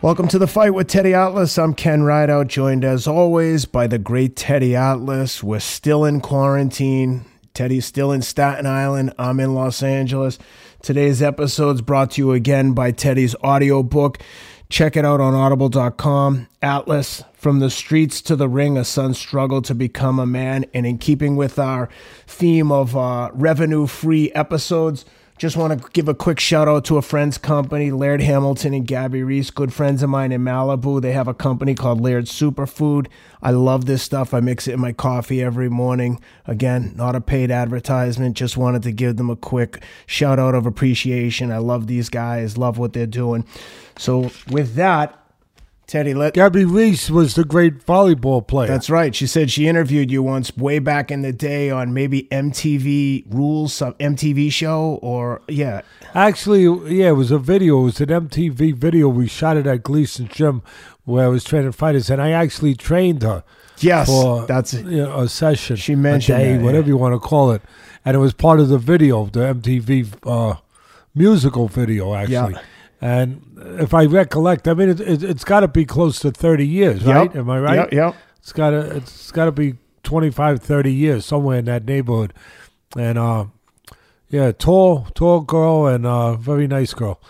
Welcome to the fight with Teddy Atlas. I'm Ken Rideout, joined as always by the great Teddy Atlas. We're still in quarantine. Teddy's still in Staten Island. I'm in Los Angeles. Today's episode is brought to you again by Teddy's audiobook. Check it out on audible.com. Atlas, From the Streets to the Ring, a son's struggle to become a man. And in keeping with our theme of uh, revenue free episodes, just want to give a quick shout out to a friend's company, Laird Hamilton and Gabby Reece, good friends of mine in Malibu. They have a company called Laird Superfood. I love this stuff. I mix it in my coffee every morning. Again, not a paid advertisement. Just wanted to give them a quick shout out of appreciation. I love these guys, love what they're doing. So, with that, Teddy, let Gabby Reece was the great volleyball player. That's right. She said she interviewed you once way back in the day on maybe MTV Rules, some MTV show, or yeah. Actually, yeah, it was a video. It was an MTV video. We shot it at Gleason Gym where I was training fighters, and I actually trained her. Yes, for that's you know, a session. She mentioned day, that, whatever yeah. you want to call it, and it was part of the video, the MTV uh, musical video, actually. Yeah. And if I recollect, I mean, it, it, it's got to be close to thirty years, right? Yep. Am I right? Yep, yep. It's got to it's got to be 25, 30 years somewhere in that neighborhood, and uh, yeah, tall, tall girl and uh, very nice girl.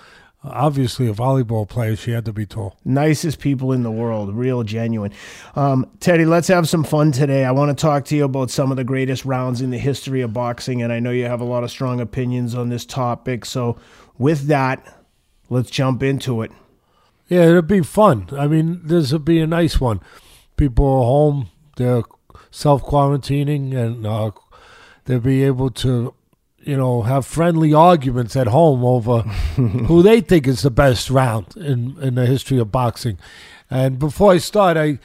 Obviously, a volleyball player, she had to be tall. nicest people in the world, real genuine. Um, Teddy, let's have some fun today. I want to talk to you about some of the greatest rounds in the history of boxing, and I know you have a lot of strong opinions on this topic. So, with that, let's jump into it. Yeah, it'll be fun. I mean, this will be a nice one. People are home, they're self quarantining, and uh, they'll be able to, you know, have friendly arguments at home over who they think is the best round in, in the history of boxing. And before I start, I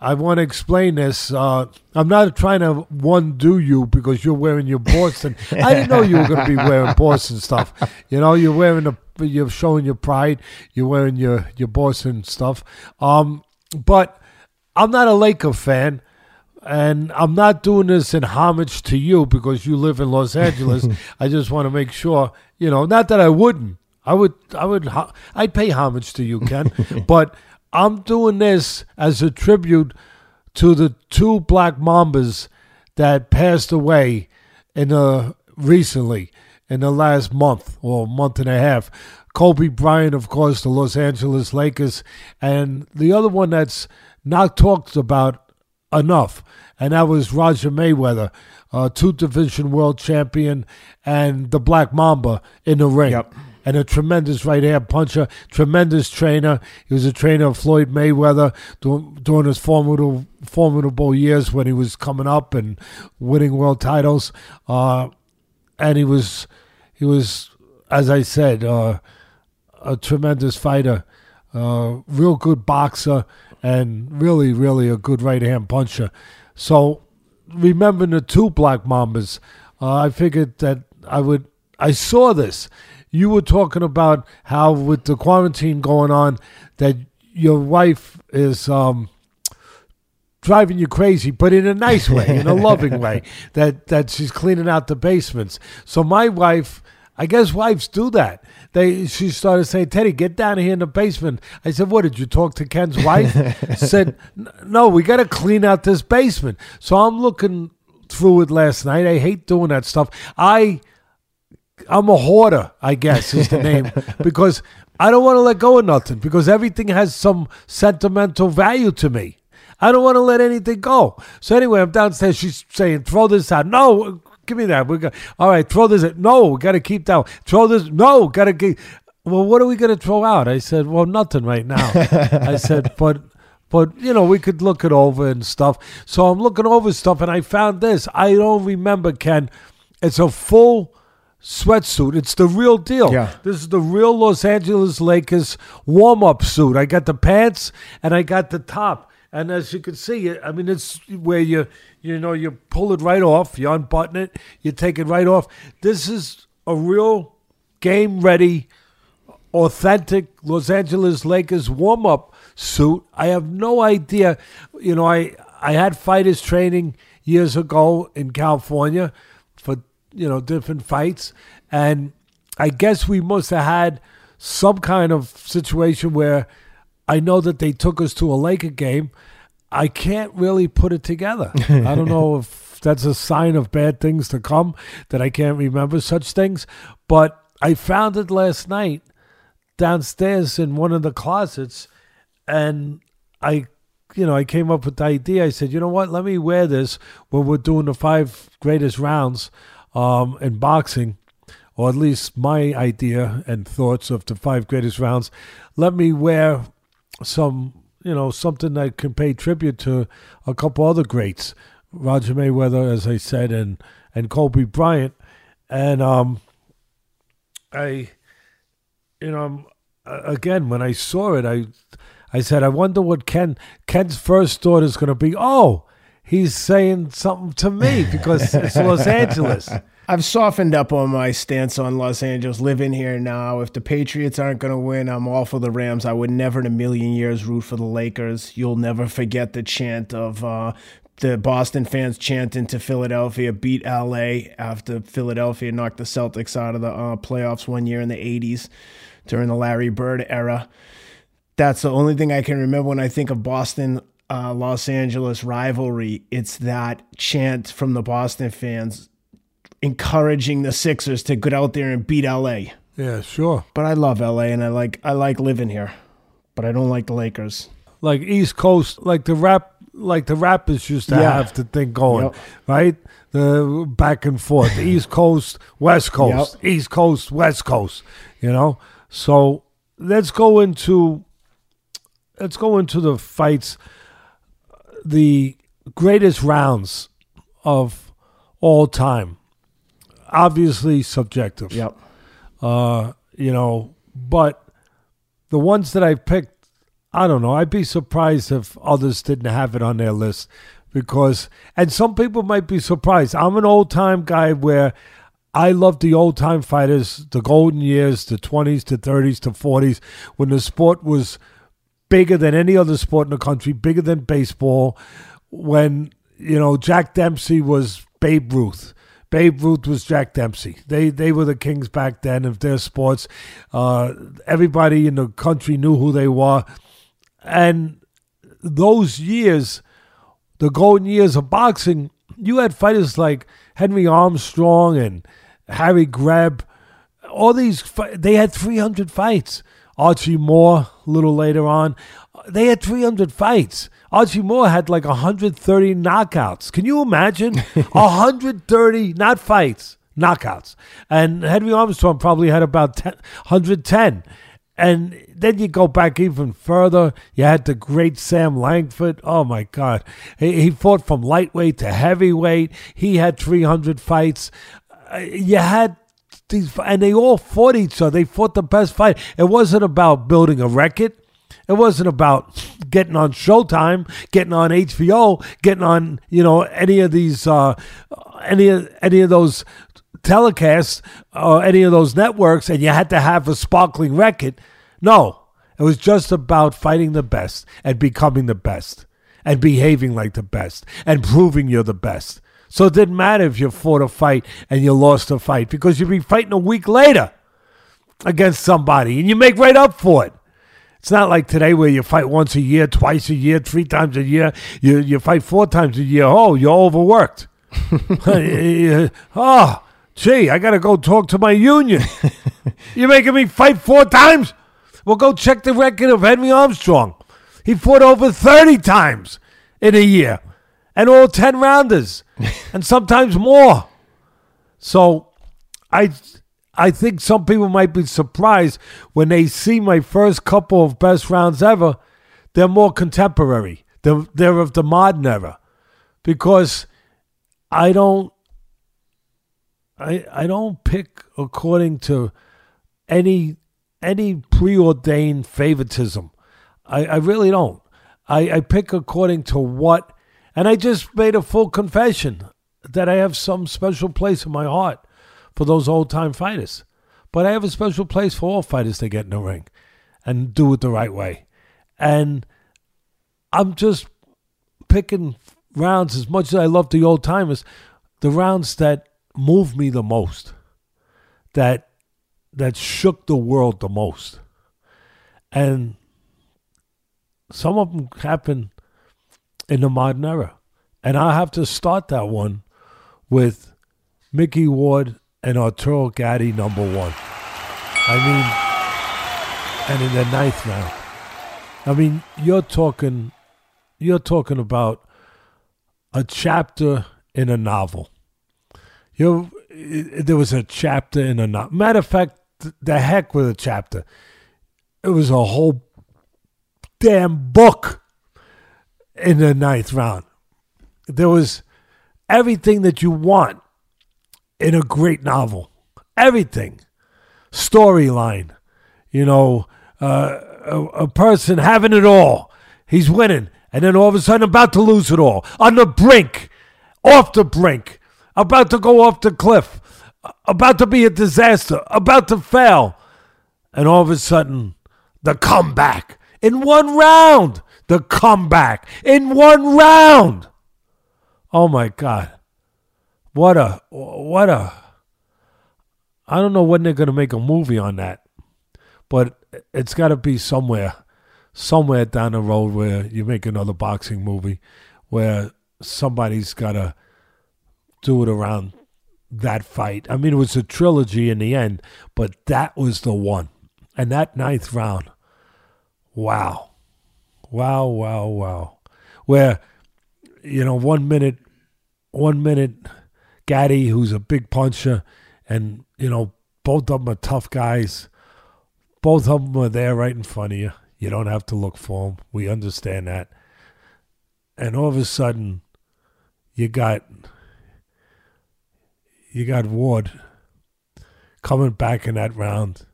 I want to explain this. Uh, I'm not trying to one do you because you're wearing your Boston. I didn't know you were going to be wearing Boston stuff. You know, you're wearing the, you're showing your pride. You're wearing your your Boston stuff. Um, but I'm not a Laker fan. And I'm not doing this in homage to you because you live in Los Angeles. I just want to make sure, you know, not that I wouldn't. I would, I would, I'd pay homage to you, Ken. but I'm doing this as a tribute to the two black mambas that passed away in uh recently in the last month or month and a half. Kobe Bryant, of course, the Los Angeles Lakers, and the other one that's not talked about enough, and that was Roger Mayweather, uh, two division world champion, and the Black Mamba in the ring. Yep. And a tremendous right hand puncher, tremendous trainer. He was a trainer of Floyd Mayweather during, his formidable, formidable years when he was coming up and winning world titles. Uh, and he was, he was, as I said, uh, a tremendous fighter, uh, real good boxer, and really, really a good right hand puncher. So, remembering the two Black Mambas, uh, I figured that I would. I saw this. You were talking about how with the quarantine going on, that your wife is um, driving you crazy, but in a nice way, in a loving way. That that she's cleaning out the basements. So my wife, I guess wives do that. They she started saying, Teddy, get down here in the basement. I said, What did you talk to Ken's wife? said, No, we gotta clean out this basement. So I'm looking through it last night. I hate doing that stuff. I I'm a hoarder, I guess is the name, because I don't want to let go of nothing because everything has some sentimental value to me. I don't want to let anything go. So anyway, I'm downstairs. She's saying, "Throw this out." No, give me that. We got all right. Throw this. Out. No, we got to keep that. Throw this. No, got to keep. Well, what are we going to throw out? I said, "Well, nothing right now." I said, "But." But you know, we could look it over and stuff. So I'm looking over stuff, and I found this. I don't remember, Ken. It's a full sweatsuit. It's the real deal. Yeah. This is the real Los Angeles Lakers warm up suit. I got the pants and I got the top. And as you can see, I mean, it's where you, you know, you pull it right off, you unbutton it, you take it right off. This is a real game ready, authentic Los Angeles Lakers warm up suit. I have no idea. You know, I, I had fighters training years ago in California for you know different fights, and I guess we must have had some kind of situation where I know that they took us to a Laker game. I can't really put it together. I don't know if that's a sign of bad things to come that I can't remember such things, but I found it last night downstairs in one of the closets and I you know, I came up with the idea. I said, you know what? Let me wear this when we're doing the five greatest rounds um, in boxing, or at least my idea and thoughts of the five greatest rounds. Let me wear some, you know, something that can pay tribute to a couple other greats, Roger Mayweather, as I said, and and Kobe Bryant, and um, I, you know, again when I saw it, I I said, I wonder what Ken Ken's first thought is going to be. Oh, he's saying something to me because it's Los Angeles. I've softened up on my stance on Los Angeles, living here now. If the Patriots aren't going to win, I'm all for the Rams. I would never in a million years root for the Lakers. You'll never forget the chant of uh, the Boston fans chanting to Philadelphia beat LA after Philadelphia knocked the Celtics out of the uh, playoffs one year in the 80s during the Larry Bird era that's the only thing I can remember when I think of Boston uh, Los Angeles rivalry. It's that chant from the Boston fans encouraging the Sixers to get out there and beat LA. Yeah, sure. But I love LA and I like I like living here. But I don't like the Lakers. Like East Coast, like the rap like the rappers used to yeah. have the thing going, yep. right? The back and forth, East Coast, West Coast, yep. East Coast, West Coast, you know? So let's go into let's go into the fights. The greatest rounds of all time. Obviously subjective. Yep. Uh, you know, but the ones that I picked, I don't know. I'd be surprised if others didn't have it on their list because, and some people might be surprised. I'm an old time guy where I love the old time fighters, the golden years, the 20s the 30s to 40s, when the sport was bigger than any other sport in the country, bigger than baseball. When you know Jack Dempsey was Babe Ruth. Babe Ruth was Jack Dempsey. They they were the kings back then of their sports. Uh, everybody in the country knew who they were, and those years, the golden years of boxing, you had fighters like Henry Armstrong and Harry Greb. All these they had 300 fights. Archie Moore a little later on. They had 300 fights. Archie Moore had like 130 knockouts. Can you imagine? 130, not fights, knockouts. And Henry Armstrong probably had about 10, 110. And then you go back even further. You had the great Sam Langford. Oh my God. He, he fought from lightweight to heavyweight. He had 300 fights. Uh, you had these, and they all fought each other. They fought the best fight. It wasn't about building a record. It wasn't about getting on Showtime, getting on HBO, getting on you know any of these uh, any any of those telecasts or any of those networks, and you had to have a sparkling record. No, it was just about fighting the best and becoming the best and behaving like the best and proving you're the best. So it didn't matter if you fought a fight and you lost a fight because you'd be fighting a week later against somebody and you make right up for it. It's not like today where you fight once a year, twice a year, three times a year. You you fight four times a year. Oh, you're overworked. Uh, uh, uh, oh, gee, I got to go talk to my union. You're making me fight four times? Well, go check the record of Henry Armstrong. He fought over 30 times in a year and all 10 rounders and sometimes more. So I I think some people might be surprised when they see my first couple of best rounds ever. They're more contemporary. They're, they're of the modern era because I don't I I don't pick according to any any preordained favoritism. I, I really don't. I, I pick according to what and I just made a full confession that I have some special place in my heart for those old time fighters. But I have a special place for all fighters to get in the ring and do it the right way. And I'm just picking rounds as much as I love the old timers, the rounds that move me the most, that that shook the world the most. And some of them happen in the modern era. And I have to start that one with Micky Ward and Arturo Gatti number one. I mean, and in the ninth round. I mean, you're talking, you're talking about a chapter in a novel. You, there was a chapter in a novel. Matter of fact, the heck with a chapter. It was a whole damn book in the ninth round. There was everything that you want in a great novel. Everything. Storyline. You know, uh, a, a person having it all. He's winning. And then all of a sudden about to lose it all. On the brink. Off the brink. About to go off the cliff. About to be a disaster. About to fail. And all of a sudden, the comeback. In one round. The comeback. In one round. Oh my God. What a, what a, I don't know when they're going to make a movie on that, but it's got to be somewhere, somewhere down the road where you make another boxing movie where somebody's got to do it around that fight. I mean, it was a trilogy in the end, but that was the one. And that ninth round, wow. Wow, wow, wow. Where, you know, one minute, one minute, Gatti, who's a big puncher, and, you know, both of them are tough guys. Both of them are there right in front of you. You don't have to look for them. We understand that. And all of a sudden, you got you got Ward coming back in that round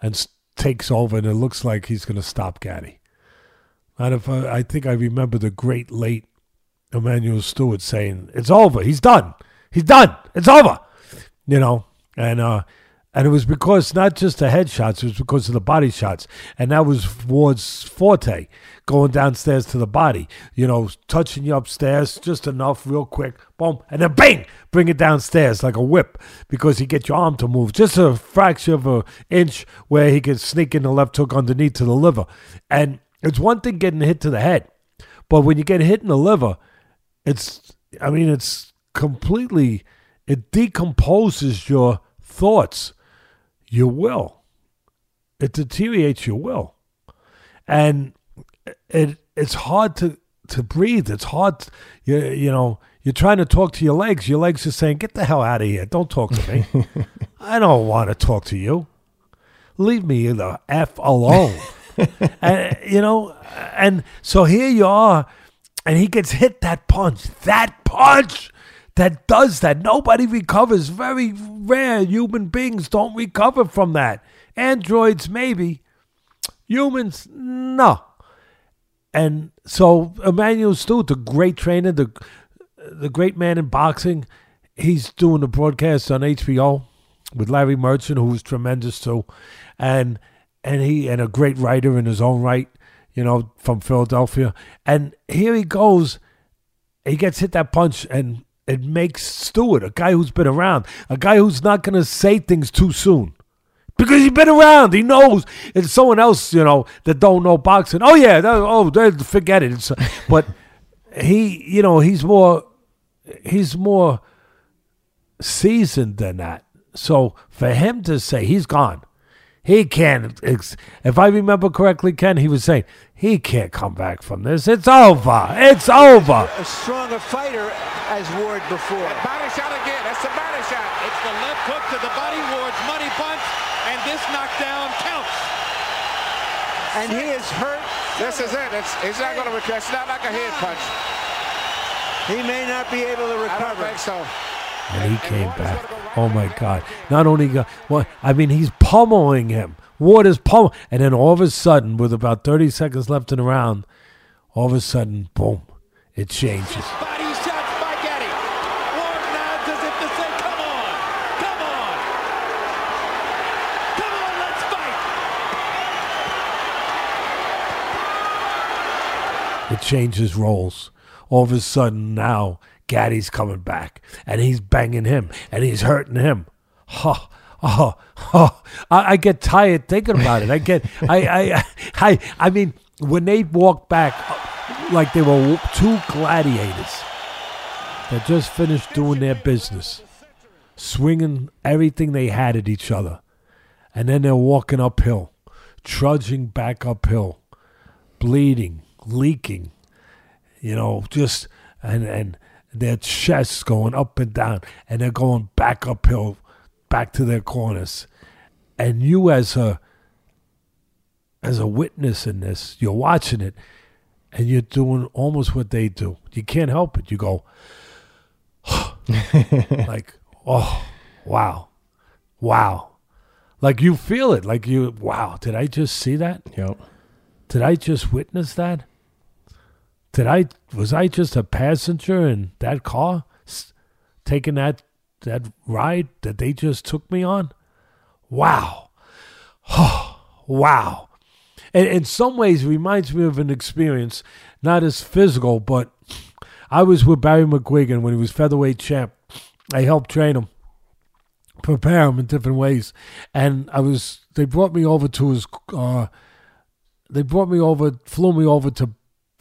and takes over, and it looks like he's going to stop Gatti. If I, I think I remember the great late Emanuel Steward saying, "It's over. He's done. He's done. It's over." You know, and uh, and it was because not just the headshots, it was because of the body shots. And that was Ward's forte, going downstairs to the body, you know, touching you upstairs just enough, real quick, boom, and then bang, bring it downstairs like a whip because he get your arm to move just a fraction of an inch where he could sneak in the left hook underneath to the liver. And it's one thing getting hit to the head, but when you get hit in the liver, it's, I mean, it's completely, it decomposes your thoughts your will. It deteriorates your will. And it it's hard to to breathe. It's hard you you know, you're trying to talk to your legs. Your legs are saying, "Get the hell out of here. Don't talk to me. I don't want to talk to you. Leave me the f alone." and you know, and so here you are and he gets hit that punch. That punch that does that. Nobody recovers. Very rare. Human beings don't recover from that. Androids, maybe. Humans, no. And so Emanuel Steward, the great trainer, the the great man in boxing, he's doing a broadcast on HBO with Larry Merchant, who's tremendous too, and and he and a great writer in his own right, you know, from Philadelphia. And here he goes, he gets hit that punch, and it makes Steward, a guy who's been around, a guy who's not going to say things too soon. Because he's been around, he knows. It's someone else, you know, that don't know boxing. Oh yeah, that, oh, forget it. It's, but he, you know, he's more, he's more seasoned than that. So for him to say he's gone, he can't. If I remember correctly, Ken, he was saying he can't come back from this. It's over. It's over. A stronger fighter as Ward before. That body shot again. That's the body shot. It's the left hook to the body. Ward's money punch, and this knockdown counts. And he is hurt. This is it. It's, he's not going to recover. It's not like a head punch. He may not be able to recover. I don't think so. And he came back. Oh my God! Not only got well, I mean, he's pummeling him. Ward is pummel, and then all of a sudden, with about thirty seconds left in the round, all of a sudden, boom, it changes. It changes roles. All of a sudden, now Gatti's coming back and he's banging him and he's hurting him. Oh, oh, oh. I, I get tired thinking about it. I get, I, I, I, I mean, when they walked back like they were two gladiators that just finished doing their business, swinging everything they had at each other, and then they're walking uphill, trudging back uphill, bleeding, leaking, you know, just and and their chests going up and down, and they're going back uphill, back to their corners, and you as a as a witness in this, you're watching it, and you're doing almost what they do. You can't help it. You go, like, oh, wow, wow. Like you feel it. Like you, wow, did I just see that? Yep. Did I just witness that? Did I, was I just a passenger in that car taking that, that ride that they just took me on? Wow. wow. And in some ways, it reminds me of an experience, not as physical, but I was with Barry McGuigan when he was featherweight champ. I helped train him, prepare him in different ways, and I was. They brought me over to his. Uh, they brought me over, flew me over to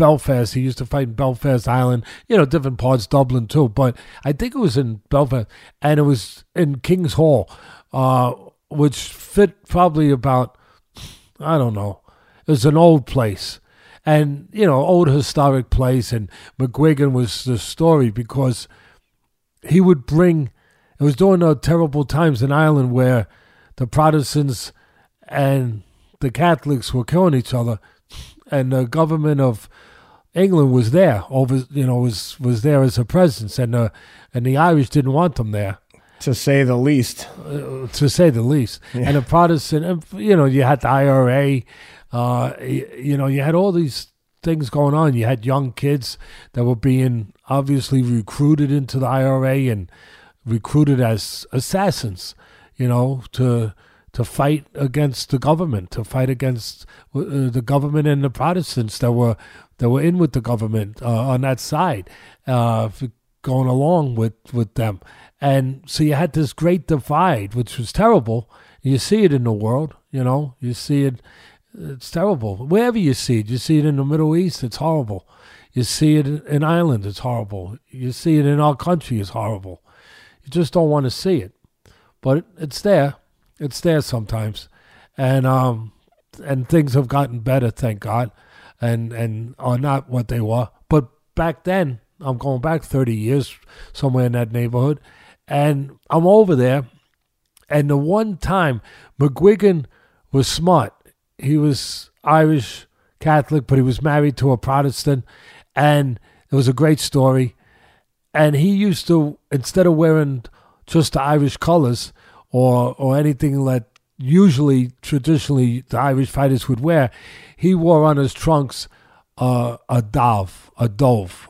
Belfast. He used to fight in Belfast Island, you know, different parts, Dublin too. But I think it was in Belfast, and it was in King's Hall, uh, which fit probably about, I don't know, it was an old place. And, you know, old historic place. And McGuigan was the story because he would bring, it was during the terrible times in Ireland where the Protestants and the Catholics were killing each other. And the government of England was there over, you know, was was there as a presence, and the and the Irish didn't want them there To say the least. to say the least. And the Protestant, you know, you had the IRA, uh, y- you know, you had all these things going on. You had young kids that were being obviously recruited into the IRA and recruited as assassins, you know, to to fight against the government, to fight against uh, the government and the Protestants that were that were in with the government uh, on that side, uh, going along with with them, and so you had this great divide, which was terrible. You see it in the world, you know, you see it. It's terrible. Wherever you see it, you see it in the Middle East. It's horrible. You see it in- Ireland. It's horrible. You see it in our country. It's horrible. You just don't want to see it, but it's there. It's there sometimes, and um, and things have gotten better, thank God, and and are not what they were. But back then, I'm going back 30 years, somewhere in that neighborhood, and I'm over there, and the one time McGuigan was smart. He was Irish Catholic, but he was married to a Protestant, and it was a great story. And he used to, instead of wearing just the Irish colors or or anything that usually traditionally the Irish fighters would wear, he wore on his trunks uh, a dove, a dove,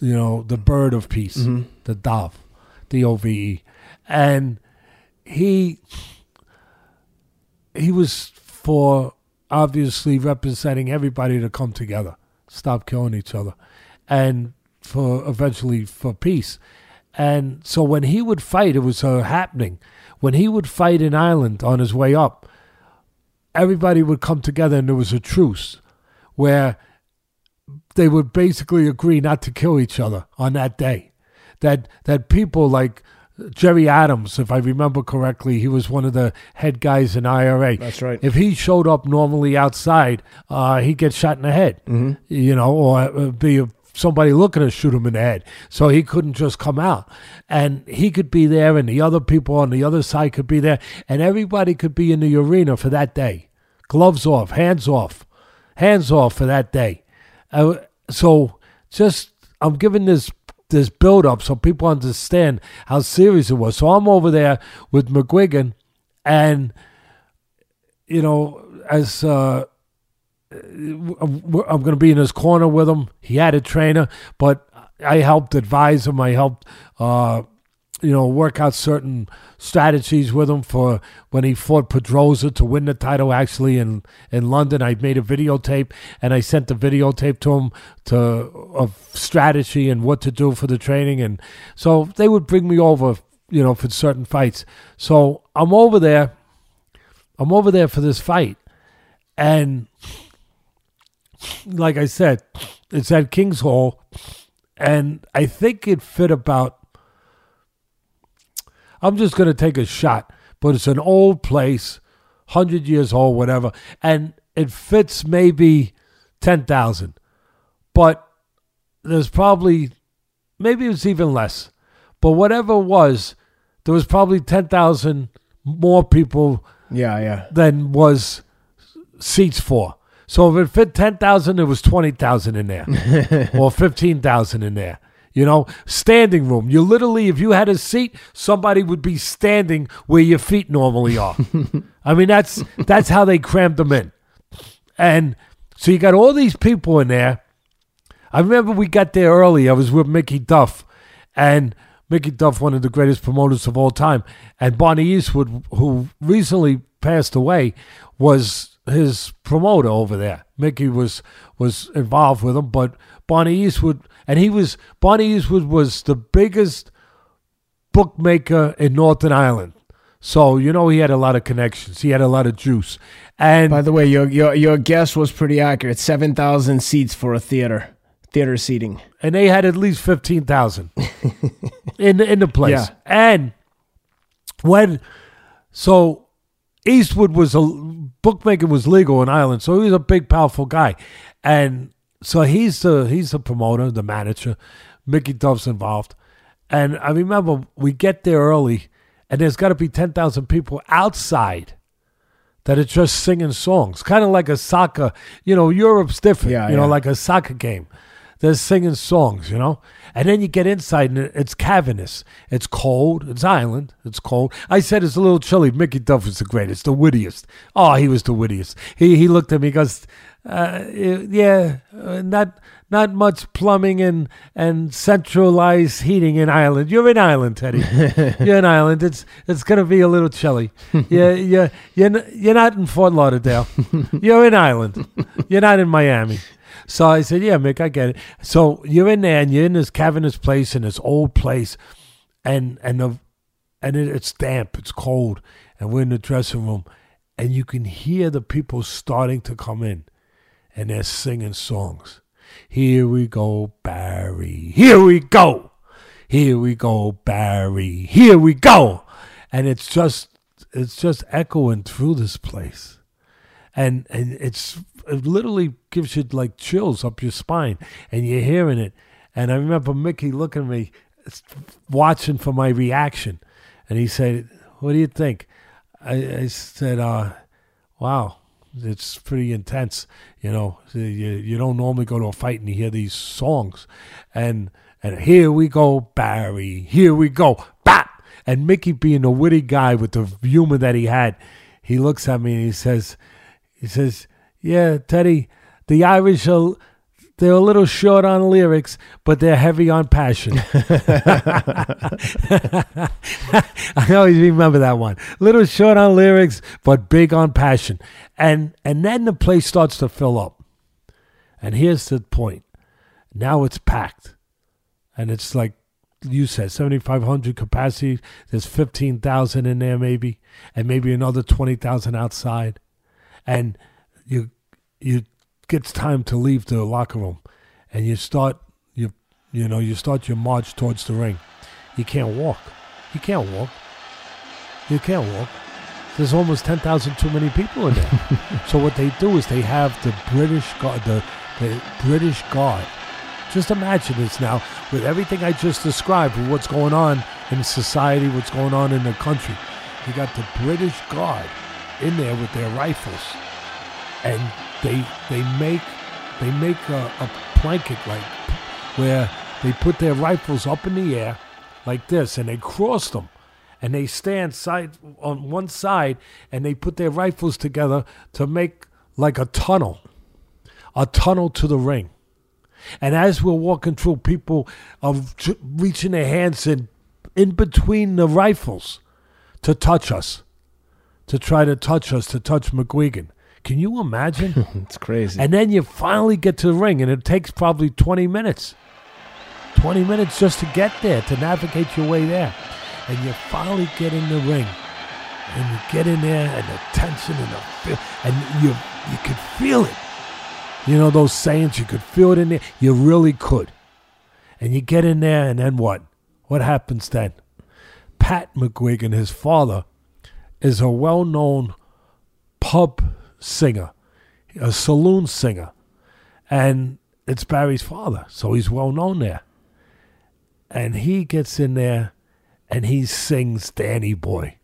you know, the bird of peace, the dove, the D O V E, and he he was for obviously representing everybody to come together, stop killing each other, and for eventually for peace. And so when he would fight, it was uh, happening. When he would fight in Ireland on his way up, everybody would come together and there was a truce where they would basically agree not to kill each other on that day. That that people like Gerry Adams, if I remember correctly, he was one of the head guys in IRA. That's right. If he showed up normally outside, uh, he'd get shot in the head, mm-hmm. you know, or uh, be somebody looking to shoot him in the head. So he couldn't just come out. And he could be there, and the other people on the other side could be there, and everybody could be in the arena for that day. Gloves off, hands off, hands off for that day. Uh, so just, I'm giving this this build up so people understand how serious it was. So I'm over there with McGuigan, and you know, as uh, I'm going to be in his corner with him. He had a trainer, but I helped advise him. I helped, uh, you know, work out certain strategies with him for when he fought Pedroza to win the title. Actually, in in London, I made a videotape and I sent the videotape to him to of strategy and what to do for the training. And so they would bring me over, you know, for certain fights. So I'm over there. I'm over there for this fight, and like I said, it's at King's Hall, and I think it fit about. I'm just gonna take a shot, but it's an old place, hundred years old, whatever, and it fits maybe ten thousand, but there's probably maybe it's even less, but whatever it was, there was probably ten thousand more people Yeah, yeah. than was seats for. So if it fit ten thousand, there was twenty thousand in there, or fifteen thousand in there. You know, standing room. You literally, if you had a seat, somebody would be standing where your feet normally are. I mean, that's that's how they crammed them in, and so you got all these people in there. I remember we got there early. I was with Mickey Duff, and Mickey Duff, one of the greatest promoters of all time, and Barney Eastwood, who recently passed away, was his promoter over there. Mickey was was involved with him, but Barney Eastwood, and he was Barney Eastwood was the biggest bookmaker in Northern Ireland. So you know he had a lot of connections. He had a lot of juice, and By the way, your your your guess was pretty accurate. Seven thousand seats for a theater, theater seating. and they had at least fifteen thousand in in the place. Yeah. And when so Eastwood was a bookmaking was legal in Ireland, so he was a big, powerful guy, and so he's the he's the promoter, the manager. Mickey Duff's involved, and I remember we get there early, and there's got to be ten thousand people outside that are just singing songs, kind of like a soccer. You know, Europe's different. Yeah, you know, like a soccer game. They're singing songs, you know, and then you get inside and it's cavernous. It's cold. It's island. It's cold. I said it's a little chilly. Mickey Duff was the greatest, the wittiest. Oh, he was the wittiest. He he looked at me, he goes, uh, yeah, uh, not not much plumbing and and centralized heating in Ireland. You're in Ireland, Teddy. you're in Ireland. It's it's gonna be a little chilly. Yeah, yeah. You're n- you're not in Fort Lauderdale. you're in Ireland. You're not in Miami. So I said, "Yeah, Mick, I get it." So you're in there, and you're in this cavernous place, in this old place, and and the and it, it's damp, it's cold, and we're in the dressing room, and you can hear the people starting to come in, and they're singing songs. Here we go, Barry. Here we go. Here we go, Barry. Here we go. And it's just it's just echoing through this place. And and it's it literally gives you like chills up your spine and you're hearing it. And I remember Mickey looking at me watching for my reaction. And he said, What do you think? I, I said, uh, wow, it's pretty intense. You know, you, you don't normally go to a fight and you hear these songs. And and here we go, Barry. Here we go, bap. And Mickey, being the witty guy with the humor that he had, he looks at me and he says, he says, "Yeah, Teddy, the Irish are." They're a little short on lyrics, but they're heavy on passion. I always remember that one. Little short on lyrics, but big on passion. And and then the place starts to fill up. And here's the point. Now it's packed. And it's like you said, 7,500 capacity. There's 15,000 in there maybe, and maybe another 20,000 outside. And you you gets time to leave the locker room, and you start you you know you start your march towards the ring. You can't walk. You can't walk. You can't walk. There's almost ten thousand too many people in there. so what they do is they have the British guard, the the British guard. Just imagine this now with everything I just described, with what's going on in society, what's going on in the country. You got the British guard in there with their rifles and they they make they make a, a blanket like where they put their rifles up in the air like this and they cross them. And they stand side on one side and they put their rifles together to make like a tunnel. A tunnel to the ring. And as we're walking through people are reaching their hands in in between the rifles to touch us. To try to touch us to touch mcguigan can you imagine It's crazy. and then you finally get to the ring, and it takes probably 20 minutes. 20 minutes just to get there, to navigate your way there. And you finally get in the ring. And you get in there, and the tension and the feel, and you you can feel it. You know those sayings, you could feel it in there. You really could. And you get in there, and then what? What happens then? Pat McGuigan, his father, is a well known pub singer, a saloon singer. And it's Barry's father, so he's well known there. And he gets in there and he sings Danny Boy,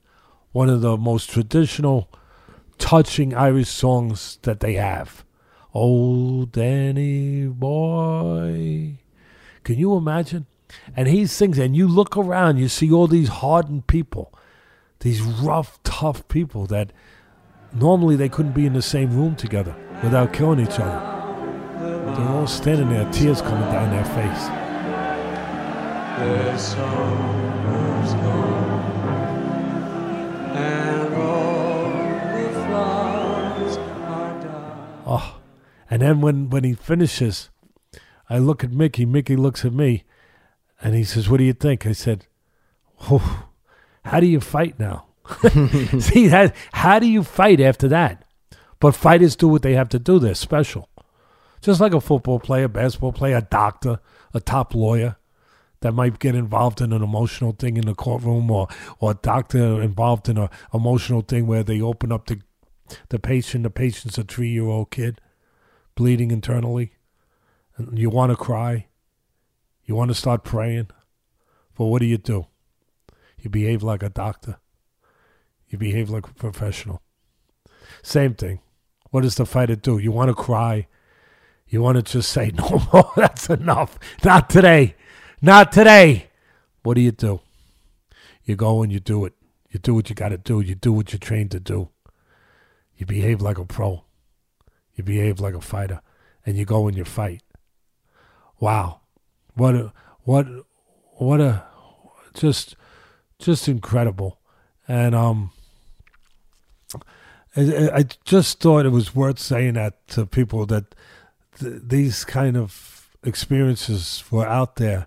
one of the most traditional, touching Irish songs that they have. Oh, Danny Boy. Can you imagine? And he sings, and you look around, you see all these hardened people, these rough, tough people that normally they couldn't be in the same room together without killing each other. They're all standing there, tears coming down their face. The summer's gone, and all the flowers are dying. Oh, and then when, when he finishes, I look at Mickey. Mickey looks at me, and he says, "What do you think?" I said, oh, "How do you fight now?" See that? How do you fight after that? But fighters do what they have to do. They're special, just like a football player, basketball player, a doctor, a top lawyer that might get involved in an emotional thing in the courtroom, or or a doctor involved in an emotional thing where they open up the the patient. The patient's a three year old kid bleeding internally and you want to cry, you want to start praying, but what do you do? You behave like a doctor. You behave like a professional. Same thing. What does the fighter do? You want to cry. You want to just say, no more, that's enough. Not today. Not today. What do you do? You go and you do it. You do what you got to do. You do what you're trained to do. You behave like a pro. You behave like a fighter. And you go and you fight wow, what a what what a just just incredible, and um, I, I just thought it was worth saying that to people that th- these kind of experiences were out there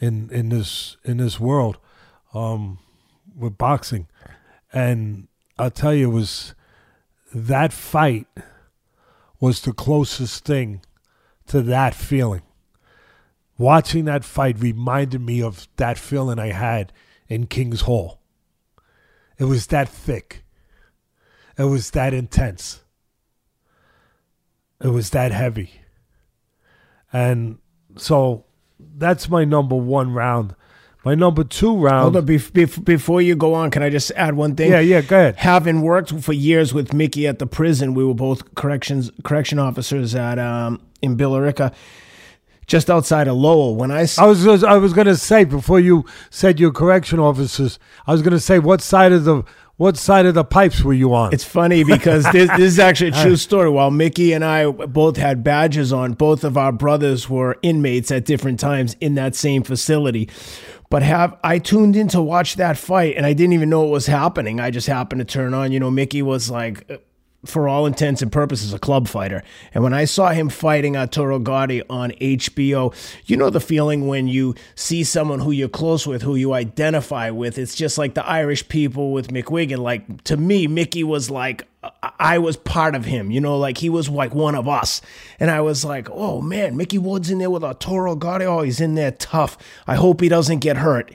in in this in this world um, with boxing, and I'll tell you, it was that fight was the closest thing to that feeling watching that fight reminded me of that feeling I had in King's Hall. It was that thick. It was that intense. It was that heavy. And so that's my number one round. My number two round. Hold on, bef- bef- before you go on, can I just add one thing? Yeah, yeah, go ahead. Having worked for years with Mickey at the prison, we were both corrections correction officers at um, in Billerica just outside of Lowell. When I, s- I was I was going to say before you said your correction officers, I was going to say what side of the what side of the pipes were you on? it's funny because this, this is actually a true story. While Mickey and I both had badges on, both of our brothers were inmates at different times in that same facility. But have I tuned in to watch that fight and I didn't even know what was happening. I just happened to turn on. You know, Mickey was like for all intents and purposes, a club fighter. And when I saw him fighting uh, Arturo Gatti on HBO, you know the feeling when you see someone who you're close with, who you identify with. It's just like the Irish people with McGuigan. Like to me, Mickey was like I was part of him, you know, like he was like one of us. And I was like, oh man, Micky Ward's in there with Arturo Gatti. Oh, he's in there tough. I hope he doesn't get hurt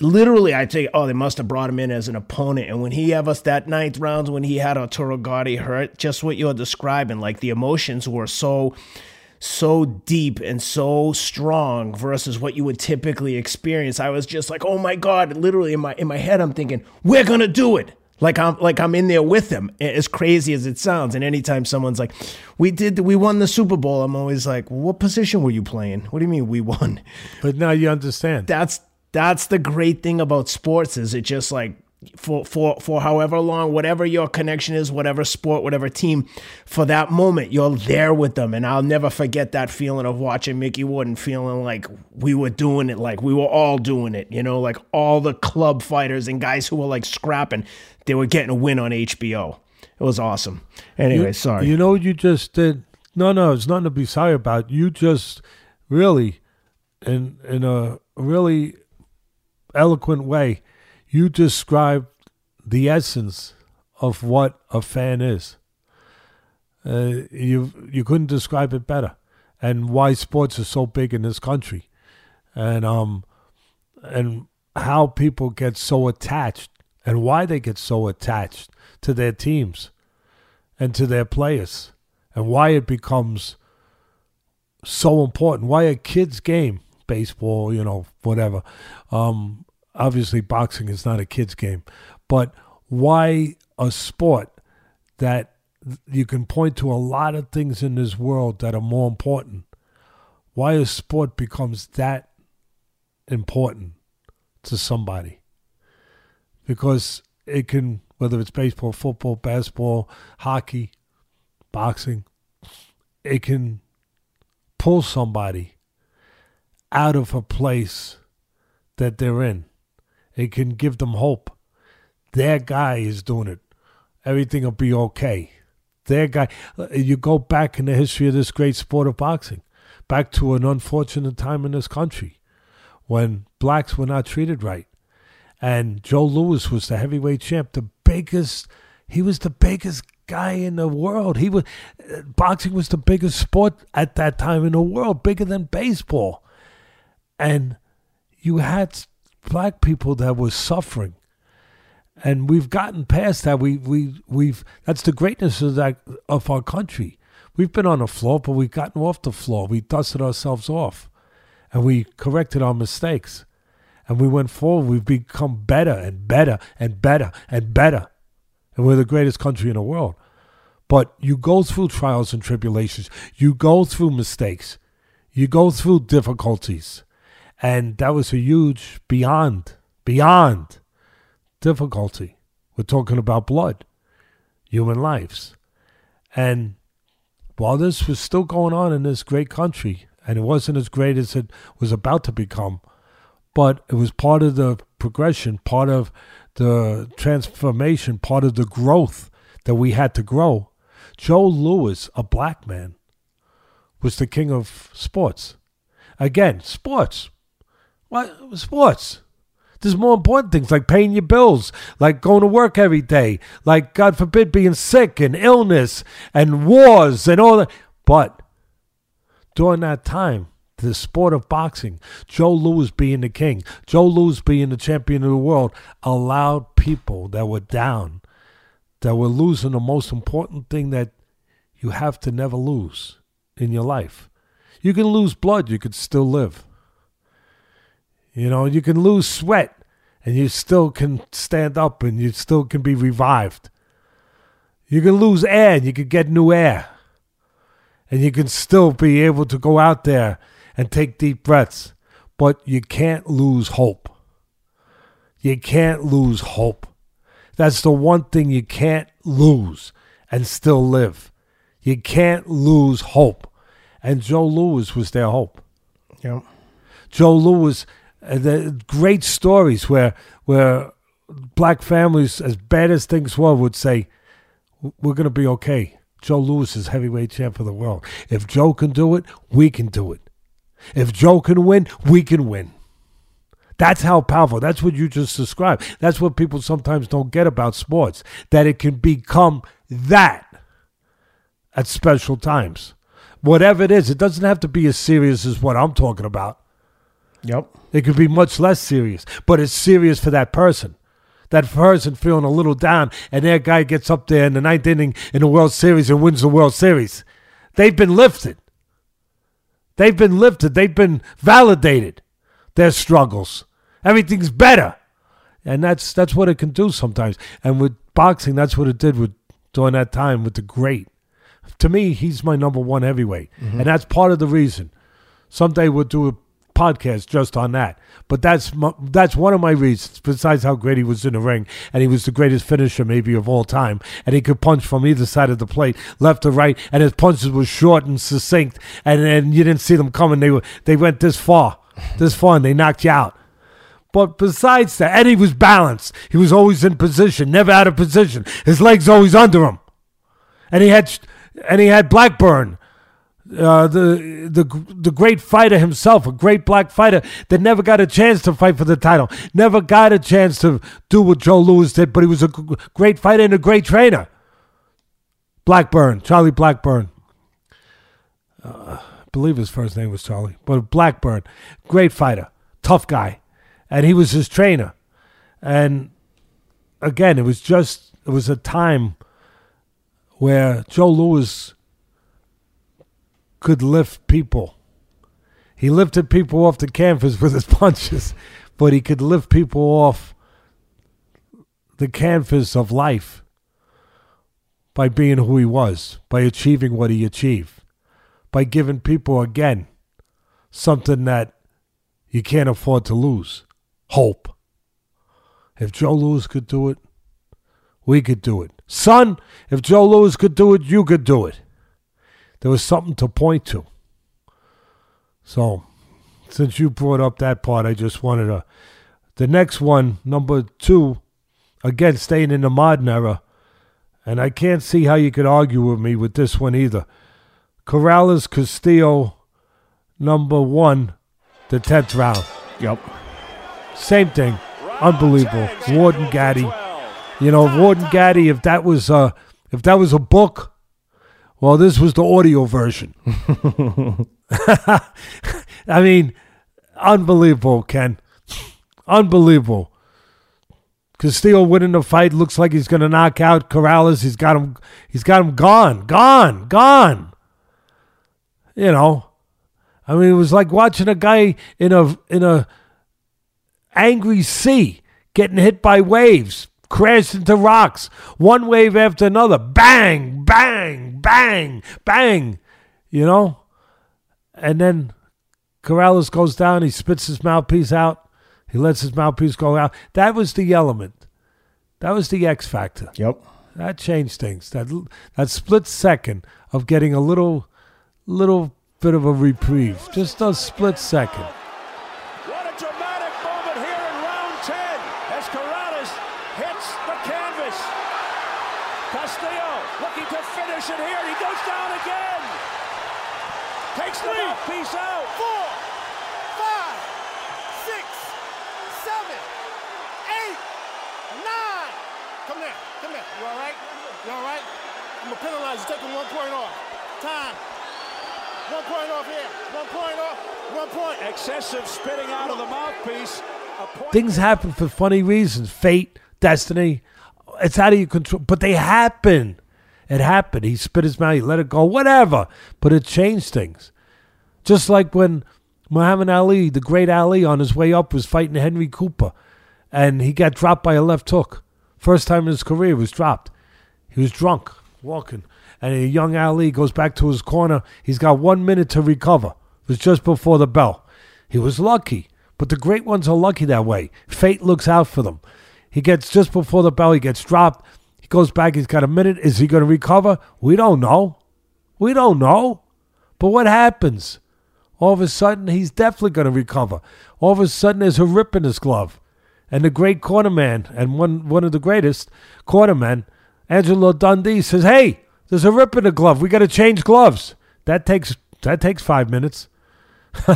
literally I think, oh, they must have brought him in as an opponent. And when he have us that ninth round, when he had Arturo Gatti hurt, just what you're describing, like the emotions were so so deep and so strong versus what you would typically experience. I was just like, oh my God, literally in my in my head, I'm thinking, we're gonna do it. Like I'm like I'm in there with him, as crazy as it sounds. And anytime someone's like, "We did, we won the Super Bowl," I'm always like, "What position were you playing? What do you mean we won?" but now you understand. that's that's the great thing about sports is it just like for for for however long whatever your connection is whatever sport whatever team for that moment you're there with them and I'll never forget that feeling of watching Micky Ward and feeling like we were doing it like we were all doing it you know like all the club fighters and guys who were like scrapping they were getting a win on HBO it was awesome anyway You- sorry You know what you just did? No, no, it's nothing to be sorry about. You just really, in in a really eloquent way, you described the essence of what a fan is. Uh, you you couldn't describe it better, and why sports are so big in this country, and um, and how people get so attached, and why they get so attached to their teams, and to their players, and why it becomes so important. Why a kid's game, baseball, you know, whatever. Um, obviously, boxing is not a kid's game, but why a sport that you can point to a lot of things in this world that are more important. Why a sport becomes that important to somebody? Because it can, whether it's baseball, football, basketball, hockey, boxing, it can pull somebody out of a place that they're in. It can give them hope. Their guy is doing it. Everything will be okay. Their guy. You go back in the history of this great sport of boxing, back to an unfortunate time in this country when blacks were not treated right. And Joe Louis was the heavyweight champ, the biggest. He was the biggest guy in the world. He was uh, boxing was the biggest sport at that time in the world, bigger than baseball. And you had black people that were suffering. And we've gotten past that. We we we've that's the greatness of that of our country. We've been on the floor, but we've gotten off the floor. We dusted ourselves off. And we corrected our mistakes. And we went forward. We've become better and better and better and better and we're the greatest country in the world. But you go through trials and tribulations, you go through mistakes, you go through difficulties. And that was a huge, beyond, beyond difficulty. We're talking about blood, human lives. And while this was still going on in this great country, and it wasn't as great as it was about to become, but it was part of the progression, part of the transformation, part of the growth that we had to grow. Joe Louis, a black man, was the king of sports. Again, sports. What sports? There's more important things like paying your bills, like going to work every day, like God forbid being sick and illness and wars and all that. But during that time, the sport of boxing, Joe Louis being the king, Joe Louis being the champion of the world, allowed people that were down, that were losing the most important thing that you have to never lose in your life. You can lose blood, you could still live. You know, you can lose sweat and you still can stand up and you still can be revived. You can lose air and you can get new air. And you can still be able to go out there and take deep breaths. But you can't lose hope. You can't lose hope. That's the one thing you can't lose and still live. You can't lose hope. And Joe Louis was their hope. Yep. Joe Louis, the great stories where where black families, as bad as things were, would say, "We're going to be okay." Joe Louis is heavyweight champ of the world. If Joe can do it, we can do it. If Joe can win, we can win. That's how powerful. That's what you just described. That's what people sometimes don't get about sports. That it can become that at special times. Whatever it is, it doesn't have to be as serious as what I'm talking about. Yep. It could be much less serious, but it's serious for that person. That person feeling a little down, and their guy gets up there in the ninth inning in the World Series and wins the World Series. They've been lifted. They've been lifted. They've been validated. Their struggles. Everything's better. And that's that's what it can do sometimes. And with boxing, that's what it did with during that time with the great. To me, he's my number one heavyweight. Mm-hmm. And that's part of the reason. Someday we'll do a podcast just on that. But that's my, that's one of my reasons. Besides how great he was in the ring, and he was the greatest finisher maybe of all time, and he could punch from either side of the plate, left to right, and his punches were short and succinct, and and you didn't see them coming. They were they went this far, this far, and they knocked you out. But besides that, and he was balanced. He was always in position, never out of position. His legs always under him, and he had and he had Blackburn, uh, the the the great fighter himself, a great black fighter that never got a chance to fight for the title, never got a chance to do what Joe Louis did, but he was a great fighter and a great trainer. Blackburn, Charlie Blackburn. Uh, I believe his first name was Charlie, but Blackburn, great fighter, tough guy, and he was his trainer. And again, it was just it was a time where Joe Louis could lift people. He lifted people off the canvas with his punches, but he could lift people off the canvas of life by being who he was, by achieving what he achieved, by giving people again something that you can't afford to lose hope. If Joe Louis could do it, we could do it. Son, if Joe Louis could do it, you could do it. There was something to point to. So, since you brought up that part, I just wanted to. The next one, number two, again, staying in the modern era, and I can't see how you could argue with me with this one either. Corrales Castillo, number one, the 10th round. Yep. Same thing. Unbelievable. Ward and Gatti. You know, Ward and Gatti, if that was uh if that was a book, well, this was the audio version. I mean, unbelievable, Ken. Unbelievable. Castillo winning the fight looks like he's gonna knock out Corrales. He's got him he's got him gone, gone, gone. You know. I mean, it was like watching a guy in a in a angry sea getting hit by waves, crashed into rocks, one wave after another. Bang, bang, bang, bang. You know? And then Corrales goes down, he spits his mouthpiece out, he lets his mouthpiece go out. That was the element. That was the X factor. Yep. That changed things. That that split second of getting a little little bit of a reprieve. Just a split second. What a dramatic moment here in round 10 as Corrales hits the canvas. Castillo looking to finish it here. He goes down again. Takes the piece out. four, five, six, seven, eight, nine. Come there, come here. You all right? You all right? I'm gonna penalize you, taking one point off. Time. One point off here. One point off. One point. Excessive spitting out of the mouthpiece. A point Things happen for funny reasons. Fate, destiny. It's out of your control. But they happen. It happened. He spit his mouth, he let it go, whatever. But it changed things. Just like when Muhammad Ali, the great Ali, on his way up was fighting Henry Cooper and he got dropped by a left hook. First time in his career he was dropped. He was drunk, walking. And a young Ali goes back to his corner. He's got one minute to recover. It was just before the bell. He was lucky. But the great ones are lucky that way. Fate looks out for them. He gets just before the bell, he gets dropped. He goes back, he's got a minute. Is he going to recover? We don't know. We don't know. But what happens? All of a sudden, he's definitely going to recover. All of a sudden, there's a rip in his glove. And the great cornerman, and one, one of the greatest cornermen, Angelo Dundee, says, Hey, there's a rip in the glove. We got to change gloves. That takes, that takes five minutes.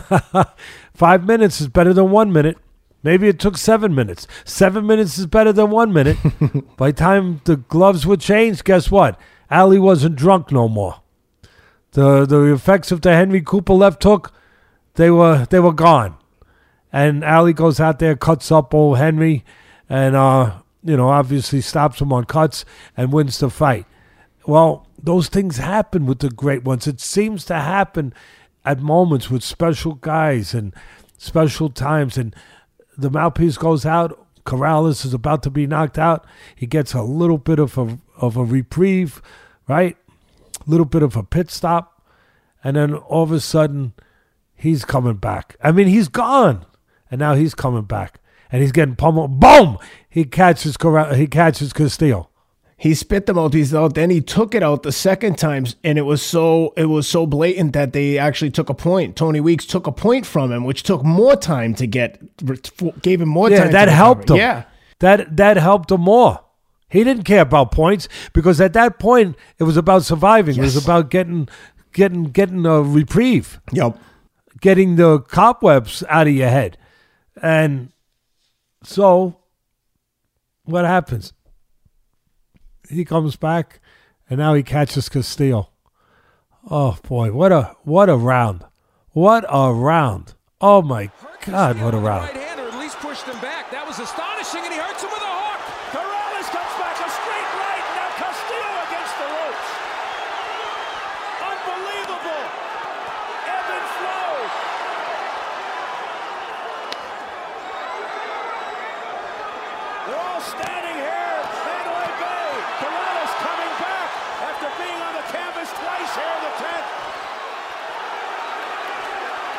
five minutes is better than one minute. Maybe it took seven minutes. Seven minutes is better than one minute. By the time the gloves were changed, guess what? Ali wasn't drunk no more. The the effects of the Henry Cooper left hook, they were they were gone. And Ali goes out there, cuts up old Henry, and uh, you know, obviously stops him on cuts and wins the fight. Well, those things happen with the great ones. It seems to happen at moments with special guys and special times. And the mouthpiece goes out. Corrales is about to be knocked out. He gets a little bit of a of a reprieve, right? A little bit of a pit stop, and then all of a sudden, he's coming back. I mean, he's gone, and now he's coming back, and he's getting pummeled. Boom! He catches Corral- he catches Castillo. He spit the mouthpiece out, then he took it out the second time, and it was so it was so blatant that they actually took a point. Tony Weeks took a point from him, which took more time to get, gave him more Yeah, time. that helped him. Yeah, That that helped him more. He didn't care about points because at that point it was about surviving. It was about getting getting getting a reprieve, yep. getting the cobwebs out of your head. And so what happens? He comes back and now he catches Castillo. Oh boy, what a what a round! What a round! Oh my God, what a round! Right hand, or at least pushed him back. That was astonishing, and he hurts him with a hook. Corrales comes back a straight right. Now Castillo against the ropes. Unbelievable. Ebb and flow. They're all standing here at Mandalay Bay. Corrales coming back after being on the canvas twice here in the 10th.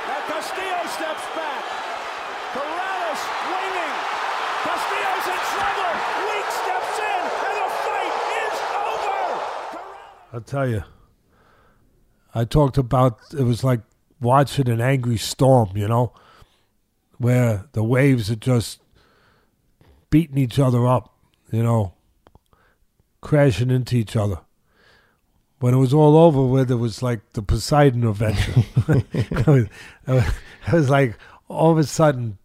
Now Castillo steps back. Corrales winging. Castillo's in trouble. Weeks steps in, and the fight is over. I'll tell you. I talked about it was like watching an angry storm, you know, where the waves are just beating each other up, you know, crashing into each other. When it was all over with, it was like the Poseidon adventure. it, was, it was- it was like all of a sudden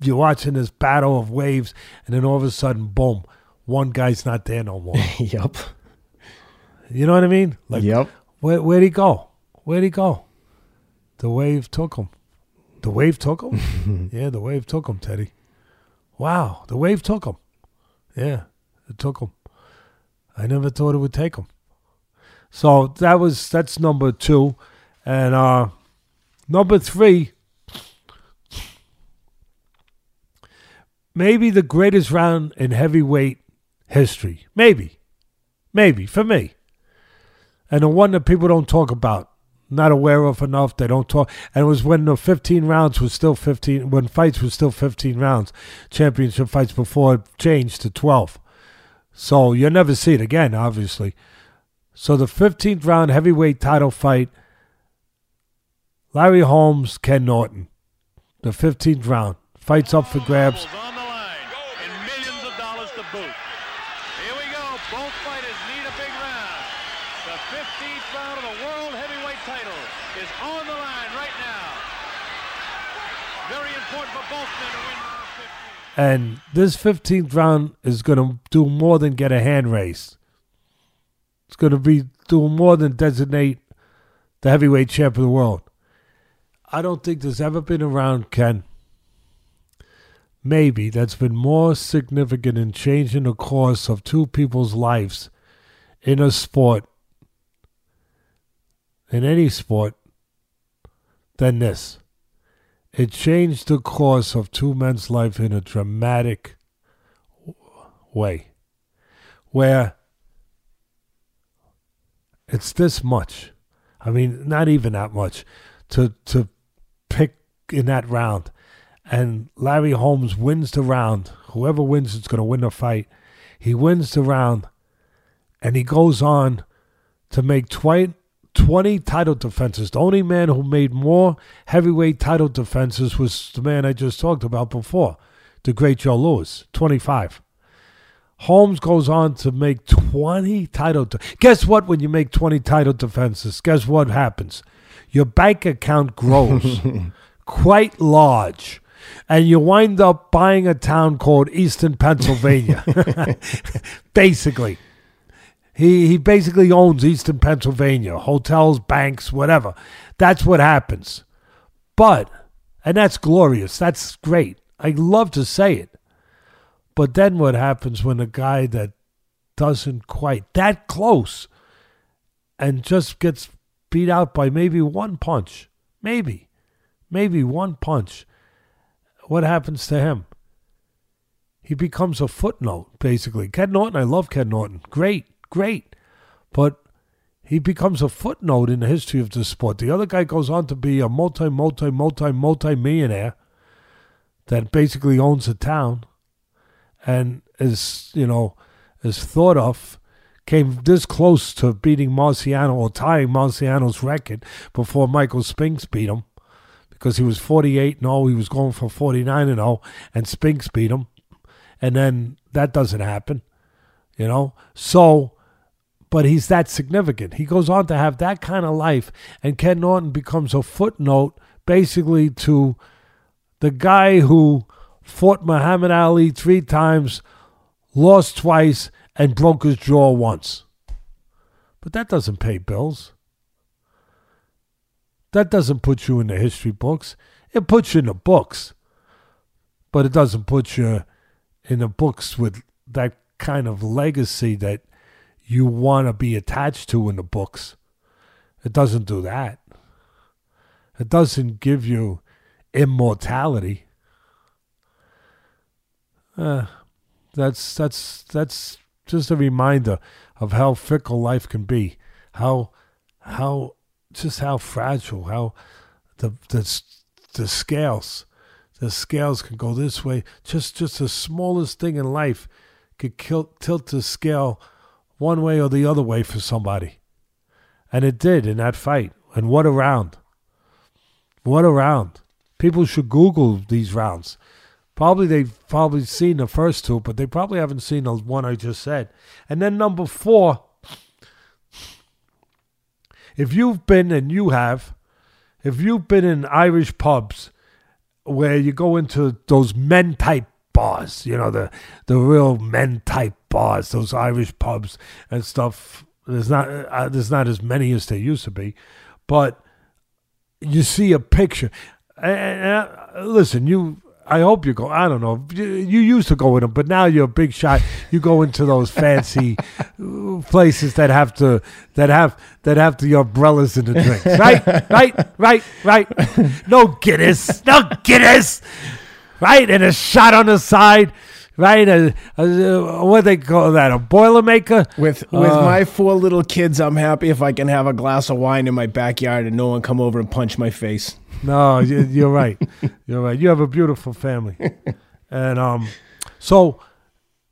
you're watching this battle of waves, and then all of a sudden, boom, one guy's not there no more. Yep. You know what I mean? Like, Yep. where, where'd he go? Where'd he go? The wave took him. The wave took him? yeah, the wave took him, Teddy. Wow, the wave took him. Yeah, it took him. I never thought it would take him. So that was that's number two. And uh number three, maybe the greatest round in heavyweight history. Maybe. Maybe, for me and the one that people don't talk about, not aware of enough. They don't talk. And it was when the 15 rounds was still 15, when fights was still 15 rounds, championship fights before it changed to 12. So you'll never see it again, obviously. So the 15th round heavyweight title fight, Larry Holmes, Ken Norton. The 15th round. Fights up for grabs. on the line and millions of dollars to boot. Here we go. Both fighters need a big round. The 15th round of the World Heavyweight title is on the line right now. Very important for both men to win round 15. And this 15th round is going to do more than get a hand raised. It's going to be doing more than designate the heavyweight champ of the world. I don't think there's ever been a round, Ken, maybe that's been more significant in changing the course of two people's lives in a sport, in any sport, than this. It changed the course of two men's life in a dramatic way, where it's this much. I mean, not even that much to to pick in that round. And Larry Holmes wins the round. Whoever wins is going to win the fight. He wins the round, and he goes on to make twi- 20 title defenses. The only man who made more heavyweight title defenses was the man I just talked about before, the great Joe Louis, 25. Holmes goes on to make 20 title. De- Guess what? When you make 20 title defenses, guess what happens? Your bank account grows quite large. And you wind up buying a town called Eastern Pennsylvania. Basically. He he basically owns Eastern Pennsylvania, hotels, banks, whatever. That's what happens. But and that's glorious. That's great. I love to say it. But then what happens when a guy that doesn't quite that close and just gets beat out by maybe one punch, maybe, maybe one punch, what happens to him? He becomes a footnote, basically. Ken Norton, I love Ken Norton. Great, great. But he becomes a footnote in the history of the sport. The other guy goes on to be a multi, multi, multi, multi millionaire that basically owns a town and is, you know, is thought of, came this close to beating Marciano or tying Marciano's record before Michael Spinks beat him because he was 48 and 0. He was going for 49 and 0, and Spinks beat him. And then that doesn't happen, you know? So, but he's that significant. He goes on to have that kind of life, and Ken Norton becomes a footnote basically to the guy who fought Muhammad Ali three times, lost twice, and broke his jaw once. but that doesn't pay bills. That doesn't put you in the history books. It puts you in the books, but it doesn't put you in the books with that kind of legacy that you want to be attached to in the books. It doesn't do that. It doesn't give you immortality. Uh, that's that's that's just a reminder of how fickle life can be, how how just how fragile, how the the the scales, the scales can go this way. Just just the smallest thing in life could kill, tilt the scale one way or the other way for somebody, and it did in that fight. And what a round! What a round! People should Google these rounds. Probably they've probably seen the first two, but they probably haven't seen the one I just said. And then number four, if you've been and you have, if you've been in Irish pubs where you go into those men type bars, you know, the the real men type bars, those Irish pubs and stuff. There's not uh, there's not as many as there used to be, but you see a picture. And, and, listen, you. I hope you go. I don't know. You, you used to go with them, but now you're a big shot. You go into those fancy uh, places that have to that have that have the umbrellas and the drinks. Right, right, right, right. No Guinness, no Guinness. Right, and a shot on the side. Right, a, a, what they call that? A boilermaker With with Uh, my four little kids, I'm happy if I can have a glass of wine in my backyard and no one come over and punch my face. No, you- you're right. You're right. You have a beautiful family, and um, so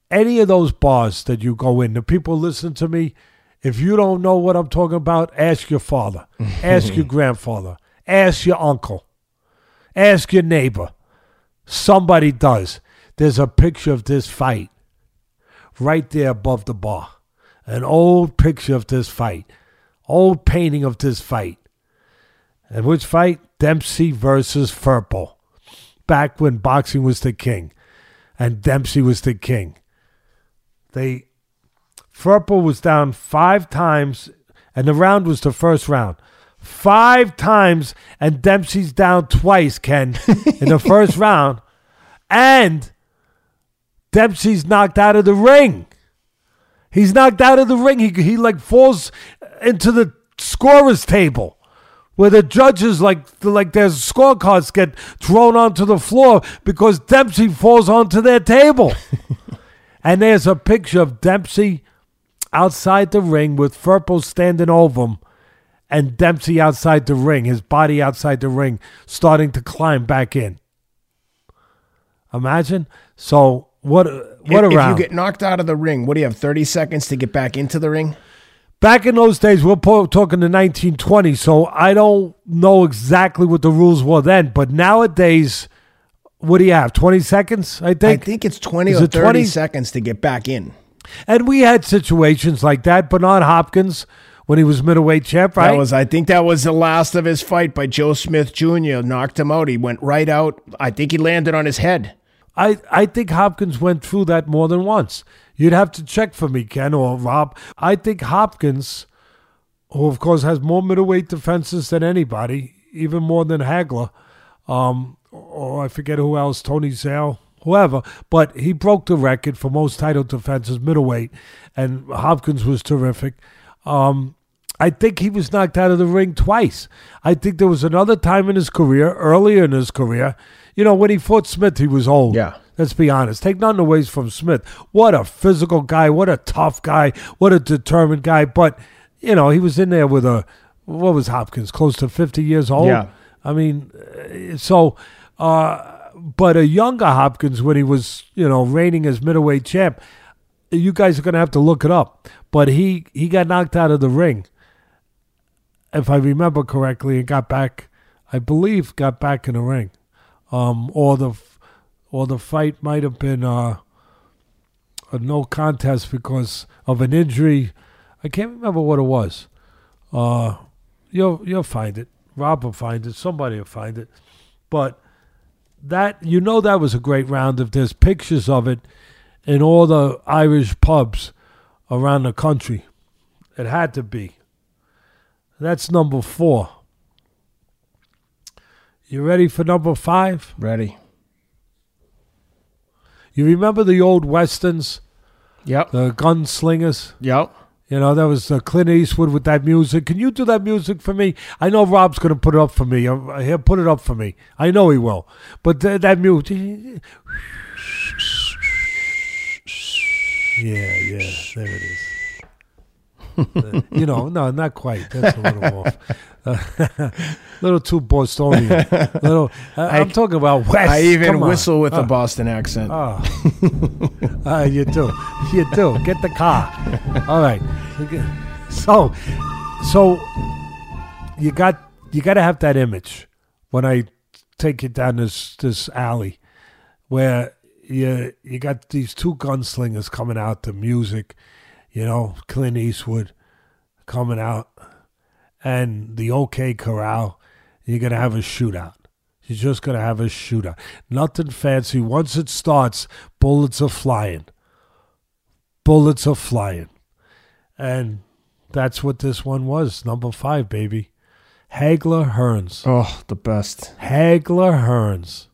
any of those bars that you go in, the people listen to me. If you don't know what I'm talking about, ask your father, ask your grandfather, ask your uncle, ask your neighbor. Somebody does. There's a picture of this fight right there above the bar. An old picture of this fight, old painting of this fight. And which fight? Dempsey versus Firpo. Back when boxing was the king and Dempsey was the king. They Firpo was down five times, and the round was the first round. Five times, and Dempsey's down twice, Ken, in the first round. And Dempsey's knocked out of the ring. He's knocked out of the ring. He, he like falls into the scorer's table where the judges like like their scorecards get thrown onto the floor because Dempsey falls onto their table. and there's a picture of Dempsey outside the ring with Firpo standing over him and Dempsey outside the ring, his body outside the ring, starting to climb back in. Imagine. So what uh, what if, a if you get knocked out of the ring, what do you have? Thirty seconds to get back into the ring. Back in those days, we're po- talking the 1920s, so I don't know exactly what the rules were then. But nowadays, what do you have? 20 seconds, I think. I think. it's twenty Is or it thirty 20? seconds to get back in. and we had situations like that. Bernard Hopkins, when he was middleweight champ, right? That was, I think, that was the last of his fight by Joe Smith Jr. Knocked him out. He went right out. I think he landed on his head. I, I think Hopkins went through that more than once. You'd have to check for me, Ken or Rob. I think Hopkins, who of course has more middleweight defenses than anybody, even more than Hagler, um, or I forget who else, Tony Zale, whoever, but he broke the record for most title defenses middleweight, and Hopkins was terrific. Um, I think he was knocked out of the ring twice. I think there was another time in his career, earlier in his career, you know, when he fought Smith, he was old. Yeah. Let's be honest. Take nothing away from Smith. What a physical guy. What a tough guy. What a determined guy. But, you know, he was in there with a, what was Hopkins? Close to 50 years old? Yeah. I mean, uh, so, uh, but a younger Hopkins when he was, you know, reigning as middleweight champ, you guys are going to have to look it up. But he, he got knocked out of the ring, if I remember correctly, and got back, I believe, got back in the ring. Um, or the, or the fight might have been uh, a no contest because of an injury. I can't remember what it was. Uh, you'll you'll find it. Rob will find it. Somebody will find it. But that you know that was a great round. If there's pictures of it in all the Irish pubs around the country, It had to be. That's number four. You ready for number five? Ready. You remember the old westerns, Yep. the gunslingers? Yep. You know, that was uh, Clint Eastwood with that music. Can you do that music for me? I know Rob's going to put it up for me. Uh, He'll put it up for me. I know he will. But th- that music. Yeah, yeah, there it is. Uh, you know, no, not quite. That's a little off. A little too Bostonian. Little. I, I'm talking about West. I even whistle with a Uh, Boston accent. Oh, Ah, you do, you do. Get the car. All right. So, so you got you got to have that image when I take you down this this alley where you you got these two gunslingers coming out to music, you know, Clint Eastwood coming out, and the OK Corral. You're gonna have a shootout. You're just gonna have a shootout. Nothing fancy. Once it starts, bullets are flying. Bullets are flying, and that's what this one was. Number five, baby. Hagler Hearns. oh, the best. Hagler Hearns.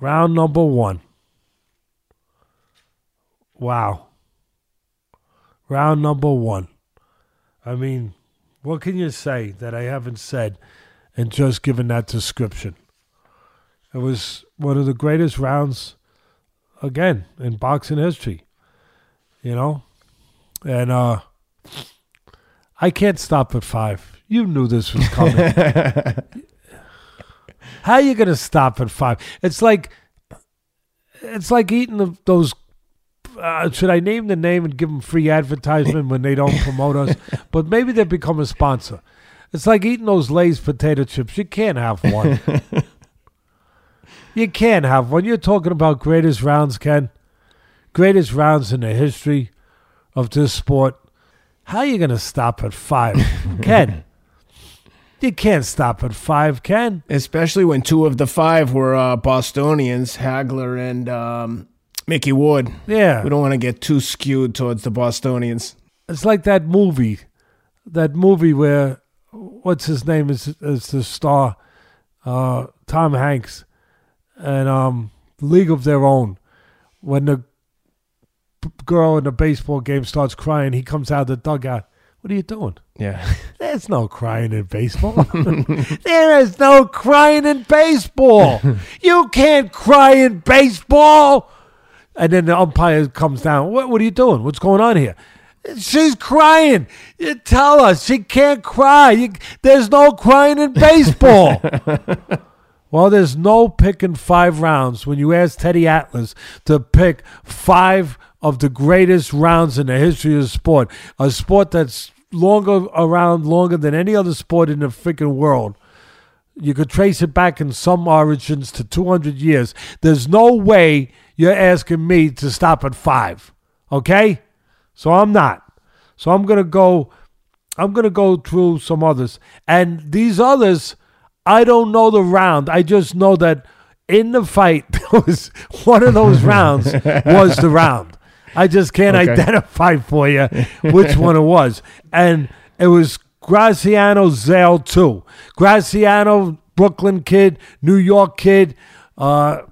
Round number one. Wow. Round number one. I mean, what can you say that I haven't said and just given that description? It was one of the greatest rounds, again, in boxing history. You know? And uh I can't stop at five. You knew this was coming. How are you gonna stop at five? It's like it's like eating the, those. Uh, should I name the name and give them free advertisement when they don't promote us? But maybe they become a sponsor. It's like eating those Lay's potato chips. You can't have one. you can't have one. You're talking about greatest rounds, Ken. Greatest rounds in the history of this sport. How are you going to stop at five? Ken, you can't stop at five, Ken. Especially when two of the five were uh, Bostonians, Hagler and um, Micky Ward. Yeah. We don't want to get too skewed towards the Bostonians. It's like that movie, that movie where what's his name is is the star, uh, Tom Hanks, and um, League of Their Own. When the girl in the baseball game starts crying, he comes out of the dugout. What are you doing? Yeah. There's no crying in baseball. there is no crying in baseball. you can't cry in baseball. And then the umpire comes down. What, what are you doing? What's going on here? She's crying. You tell us she can't cry. You, there's no crying in baseball. well, there's no picking five rounds when you ask Teddy Atlas to pick five of the greatest rounds in the history of the sport, a sport that's longer around longer than any other sport in the freaking world. You could trace it back in some origins to 200 years. There's no way you're asking me to stop at five. Okay? So I'm not. So I'm gonna go. I'm gonna go through some others, and these others, I don't know the round. I just know that in the fight, there was one of those rounds was the round. I just can't Okay. identify for you which one it was, and it was Graziano Zale too. Graziano, Brooklyn kid, New York kid. Uh,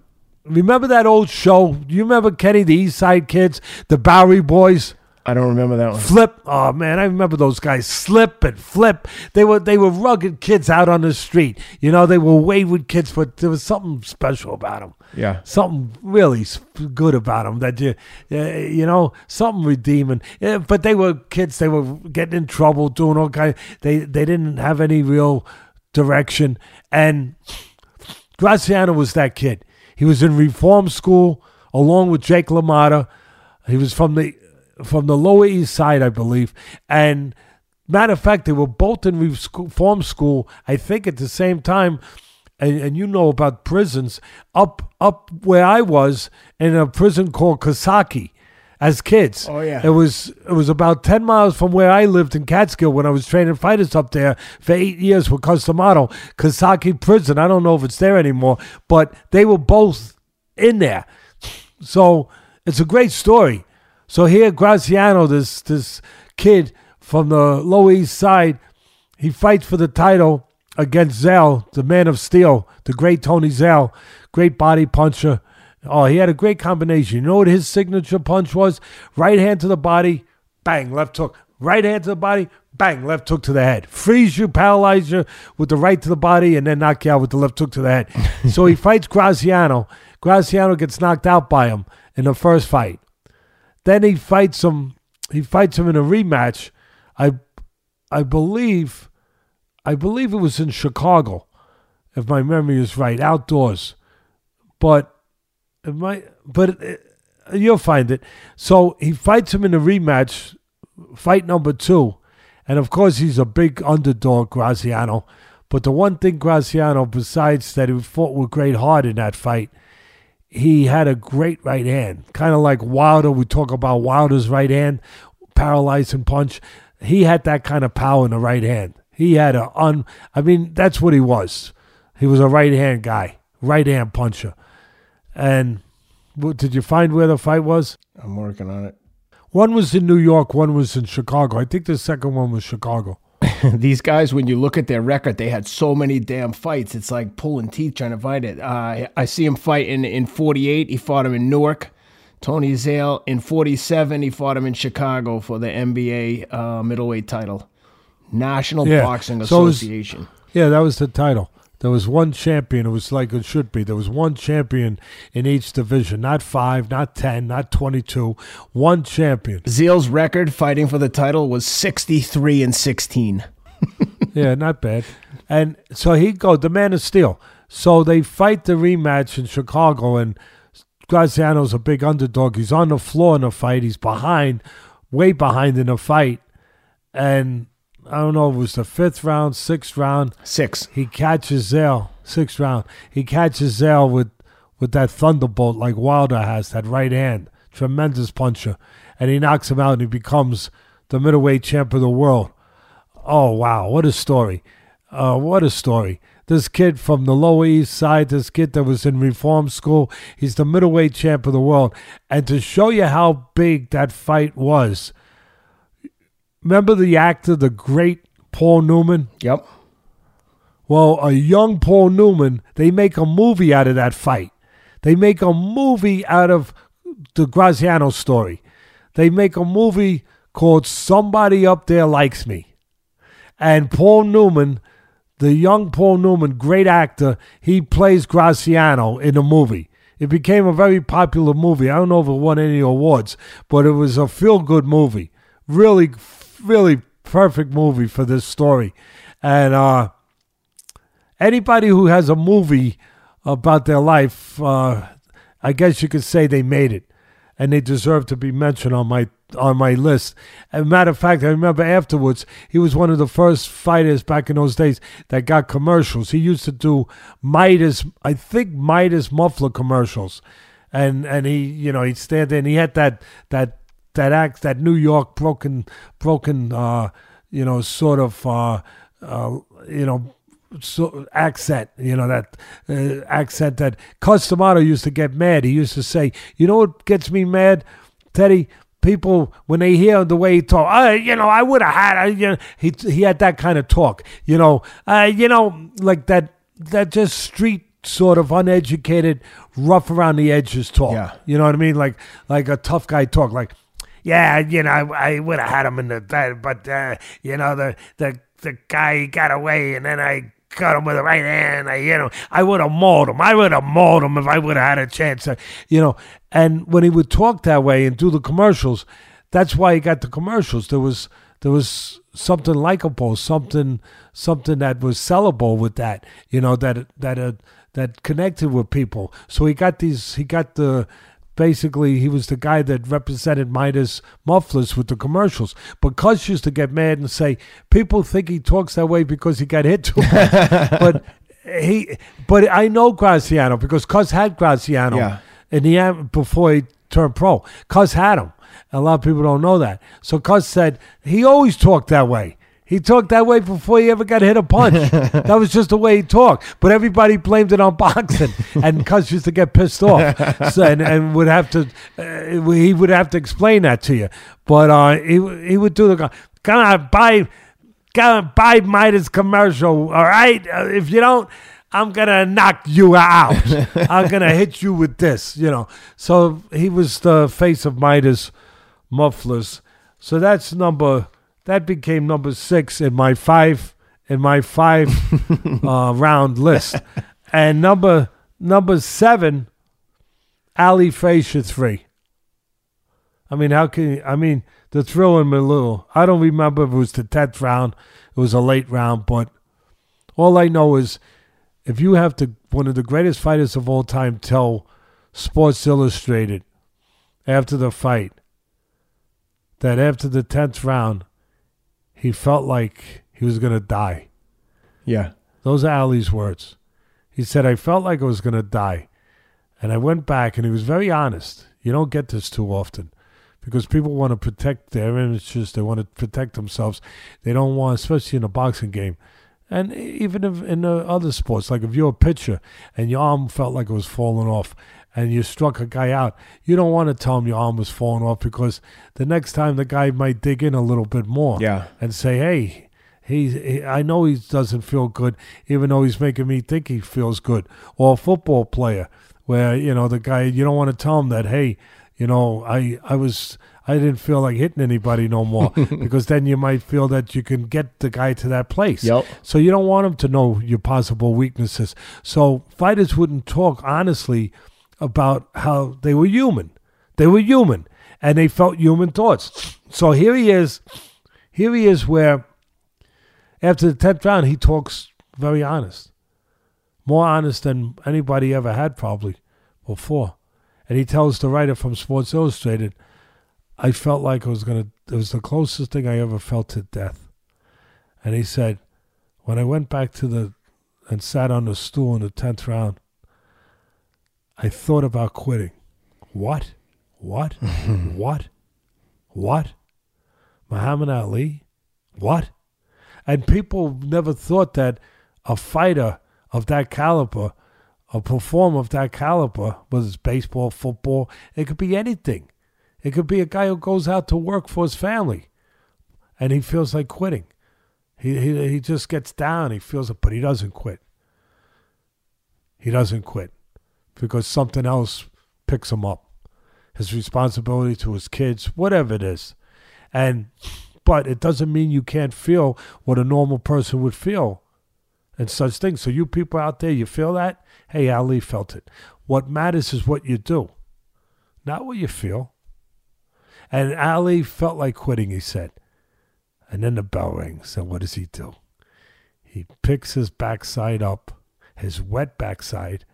remember that old show? Do you remember Kenny, the East Side Kids, the Bowery Boys? I don't remember that one. Flip, oh man, I remember those guys. Slip and flip. They were they were rugged kids out on the street. You know, they were wayward kids, but there was something special about them. Yeah. Something really good about them that you, uh, you know, something redeeming. But they were kids. They were getting in trouble, doing all kind. They they didn't have any real direction. And Graziano was that kid. He was in reform school along with Jake LaMotta. He was from the from the Lower East Side, I believe. And matter of fact, they were both in reform school, I think, at the same time. And, and you know about prisons up up where I was in a prison called Coxsackie as kids. Oh, yeah. It was it was about ten miles from where I lived in Catskill when I was training fighters up there for eight years with Customato. Coxsackie prison. I don't know if it's there anymore, but they were both in there. So it's a great story. So here, Graziano, this this kid from the Lower East Side. He fights for the title against Zale, the man of steel, the great Tony Zale, great body puncher. Oh, he had a great combination. You know what his signature punch was? Right hand to the body, bang, left hook. Right hand to the body, bang, left hook to the head. Freeze you, paralyze you with the right to the body, and then knock you out with the left hook to the head. so he fights Graziano. Graziano gets knocked out by him in the first fight. Then he fights him. He fights him in a rematch. I, I believe, I believe it was in Chicago, if my memory is right, outdoors. But it might, but it, you'll find it. So he fights him in a rematch, fight number two, and of course he's a big underdog, Graziano. But the one thing Graziano, besides that he fought with great heart in that fight, he had a great right hand, kind of like Wilder. We talk about Wilder's right hand, paralyzing punch. He had that kind of power in the right hand. He had a un. I mean, that's what he was. He was a right hand guy, right hand puncher. And what, did you find where the fight was? I'm working on it. One was in New York, one was in Chicago. I think the second one was Chicago. These guys, when you look at their record, they had so many damn fights. It's like pulling teeth trying to fight it. Uh, I see him fight in, in 48. He fought him in Newark. Tony Zale in 47. He fought him in Chicago for the NBA uh, middleweight title. National Yeah. Boxing So it was- Association. Yeah, that was the title. There was one champion. It was like it should be. There was one champion in each division, not five, not 10, not 22. One champion. Zale's record fighting for the title was 63 and 16. yeah, not bad. And so he goes, the man of steel. So they fight the rematch in Chicago, and Graziano's a big underdog. He's on the floor in the fight. He's behind, way behind in the fight. And I don't know, it was the fifth round, sixth round. Six. He catches Zale, sixth round. He catches Zale with, with that thunderbolt like Wilder has, that right hand. Tremendous puncher. And he knocks him out and he becomes the middleweight champ of the world. Oh, wow. What a story. Uh, what a story. This kid from the Lower East Side, this kid that was in reform school, he's the middleweight champ of the world. And to show you how big that fight was, remember the actor, the great Paul Newman? Yep. Well, a young Paul Newman, they make a movie out of that fight. They make a movie out of the Graziano story. They make a movie called Somebody Up There Likes Me. And Paul Newman, the young Paul Newman, great actor, he plays Graziano in the movie. It became a very popular movie. I don't know if it won any awards, but it was a feel good movie. Really, really perfect movie for this story. And uh, anybody who has a movie about their life, uh, I guess you could say they made it, and they deserve to be mentioned on my on my list. As a matter of fact, I remember afterwards he was one of the first fighters back in those days that got commercials. He used to do Midas, I think Midas muffler commercials, and and he you know he'd stand there and he had that that that act that New York broken broken uh, you know sort of uh, uh, you know so accent, you know that uh, accent that Cus D'Amato used to get mad. He used to say, "You know what gets me mad, Teddy? People when they hear the way he talk, uh, you know, I would have had, uh, you know, he he had that kind of talk, you know, uh, you know, like that that just street sort of uneducated, rough around the edges talk. Yeah. You know what I mean? Like like a tough guy talk, like." Yeah, you know, I, I would have had him in the bed, but uh, you know, the the the guy got away, and then I cut him with the right hand. I, you know, I would have mauled him. I would have mauled him if I would have had a chance. uh, You know, and when he would talk that way and do the commercials, that's why he got the commercials. There was there was something likable, something something that was sellable with that. You know, that that uh, that connected with people. So he got these. He got the basically he was the guy that represented Midas mufflers with the commercials. But Cus used to get mad and say, people think he talks that way because he got hit too much. but he but I know Graziano because Cus had Graziano Yeah. in the before he turned pro. Cus had him. A lot of people don't know that. So Cus said he always talked that way. He talked that way before he ever got hit a punch. that was just the way he talked. But everybody blamed it on boxing, and Cus used to get pissed off, so, and, and would have to, uh, he would have to explain that to you. But uh, he he would do the, gonna buy, gonna buy Midas commercial. All right, uh, if you don't. I'm gonna knock you out. I'm gonna hit you with this, you know. So he was the face of Midas mufflers. So that's number that became number six in my five in my five uh, round list, and number number seven, Ali Frazier three. I mean, how can you, I mean the thrill in little? I don't remember if it was the tenth round. It was a late round, but all I know is if you have to one of the greatest fighters of all time tell Sports Illustrated after the fight that after the tenth round he felt like he was gonna die. Yeah. Those are Ali's words. He said, I felt like I was going to die. And I went back, and he was very honest. You don't get this too often because people want to protect their images, they want to protect themselves. They don't want, especially in a boxing game. And even if in the other sports, like if you're a pitcher and your arm felt like it was falling off and you struck a guy out, you don't want to tell him your arm was falling off because the next time the guy might dig in a little bit more Yeah. and say, hey, He's, he, I know he doesn't feel good, even though he's making me think he feels good. Or a football player, where you know the guy, you don't want to tell him that, hey, you know, I, I was, I didn't feel like hitting anybody no more, because then you might feel that you can get the guy to that place. Yep. So you don't want him to know your possible weaknesses. So fighters wouldn't talk honestly about how they were human. They were human, and they felt human thoughts. So here he is. Here he is, where after the tenth round, he talks very honest, more honest than anybody ever had probably before. And he tells the writer from Sports Illustrated, "I felt like I was gonna. It was the closest thing I ever felt to death." And he said, when I went back to the and sat on the stool in the tenth round, I thought about quitting. What? What? what? What? Muhammad Ali? What? And people never thought that a fighter of that caliber, a performer of that caliber, whether it's baseball, football, it could be anything. It could be a guy who goes out to work for his family and he feels like quitting. He, he, he just gets down. He feels it, but he doesn't quit. He doesn't quit because something else picks him up. His responsibility to his kids, whatever it is. And but it doesn't mean you can't feel what a normal person would feel and such things. So you people out there, you feel that? Hey, Ali felt it. What matters is what you do, not what you feel. And Ali felt like quitting, he said. And then the bell rings, and what does he do? He picks his backside up, his wet backside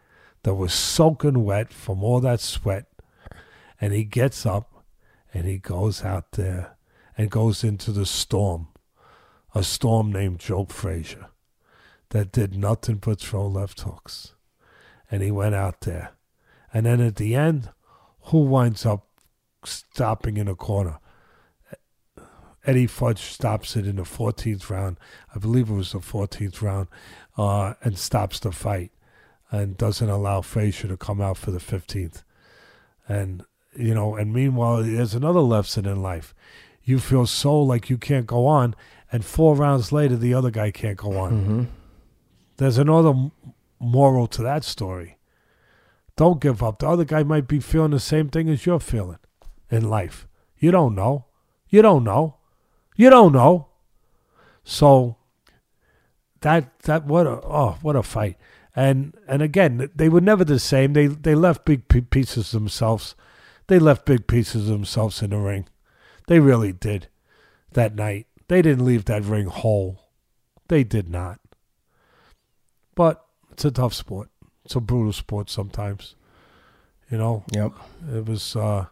that was soaking wet from all that sweat, and he gets up and he goes out there and goes into the storm, a storm named Joe Frazier that did nothing but throw left hooks. And he went out there. And then at the end, who winds up stopping in a corner? Eddie Futch stops it in the 14th round. I believe it was the 14th round, uh, and stops the fight and doesn't allow Frazier to come out for the 15th. And, you know, and meanwhile, there's another lesson in life. You feel so like you can't go on, and four rounds later, the other guy can't go on. Mm-hmm. There's another moral to that story. Don't give up. The other guy might be feeling the same thing as you're feeling in life. You don't know. You don't know. You don't know. So that that what a oh what a fight. And and again, they were never the same. They they left big pieces themselves. They left big pieces themselves in the ring. They really did. That night, they didn't leave that ring whole. They did not. But it's a tough sport. It's a brutal sport sometimes. You know, Yep. it was uh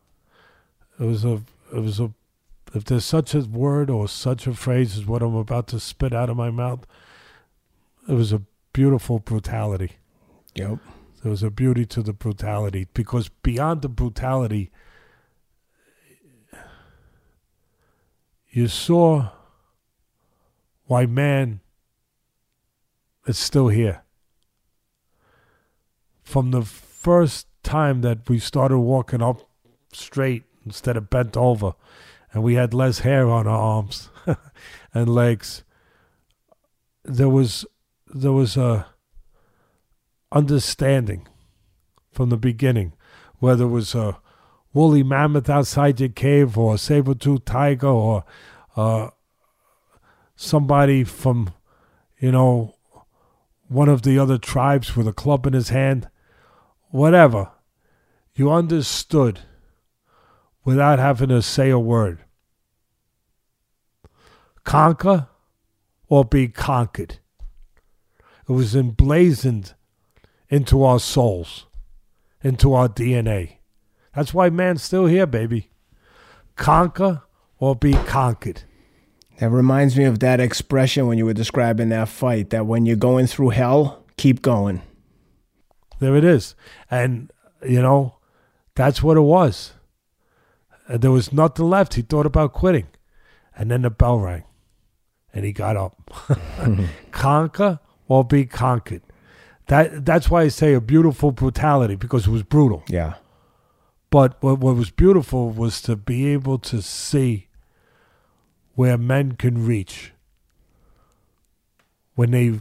it was a it was a if there's such a word or such a phrase as what I'm about to spit out of my mouth, it was a beautiful brutality. Yep. There was a beauty to the brutality because beyond the brutality, you saw why man is still here. From the first time that we started walking up straight instead of bent over, and we had less hair on our arms and legs, there was there was a understanding from the beginning, whether it was a woolly mammoth outside your cave or a saber-toothed tiger or uh, somebody from, you know, one of the other tribes with a club in his hand, whatever, you understood without having to say a word. Conquer or be conquered. It was emblazoned into our souls, into our DNA. That's why man's still here, baby. Conquer or be conquered. That reminds me of that expression when you were describing that fight that when you're going through hell, keep going. There it is. And, you know, that's what it was. And there was nothing left. He thought about quitting. And then the bell rang. And he got up. Conquer or be conquered. That that's why I say a beautiful brutality, because it was brutal. Yeah. But what, what was beautiful was to be able to see where men can reach when they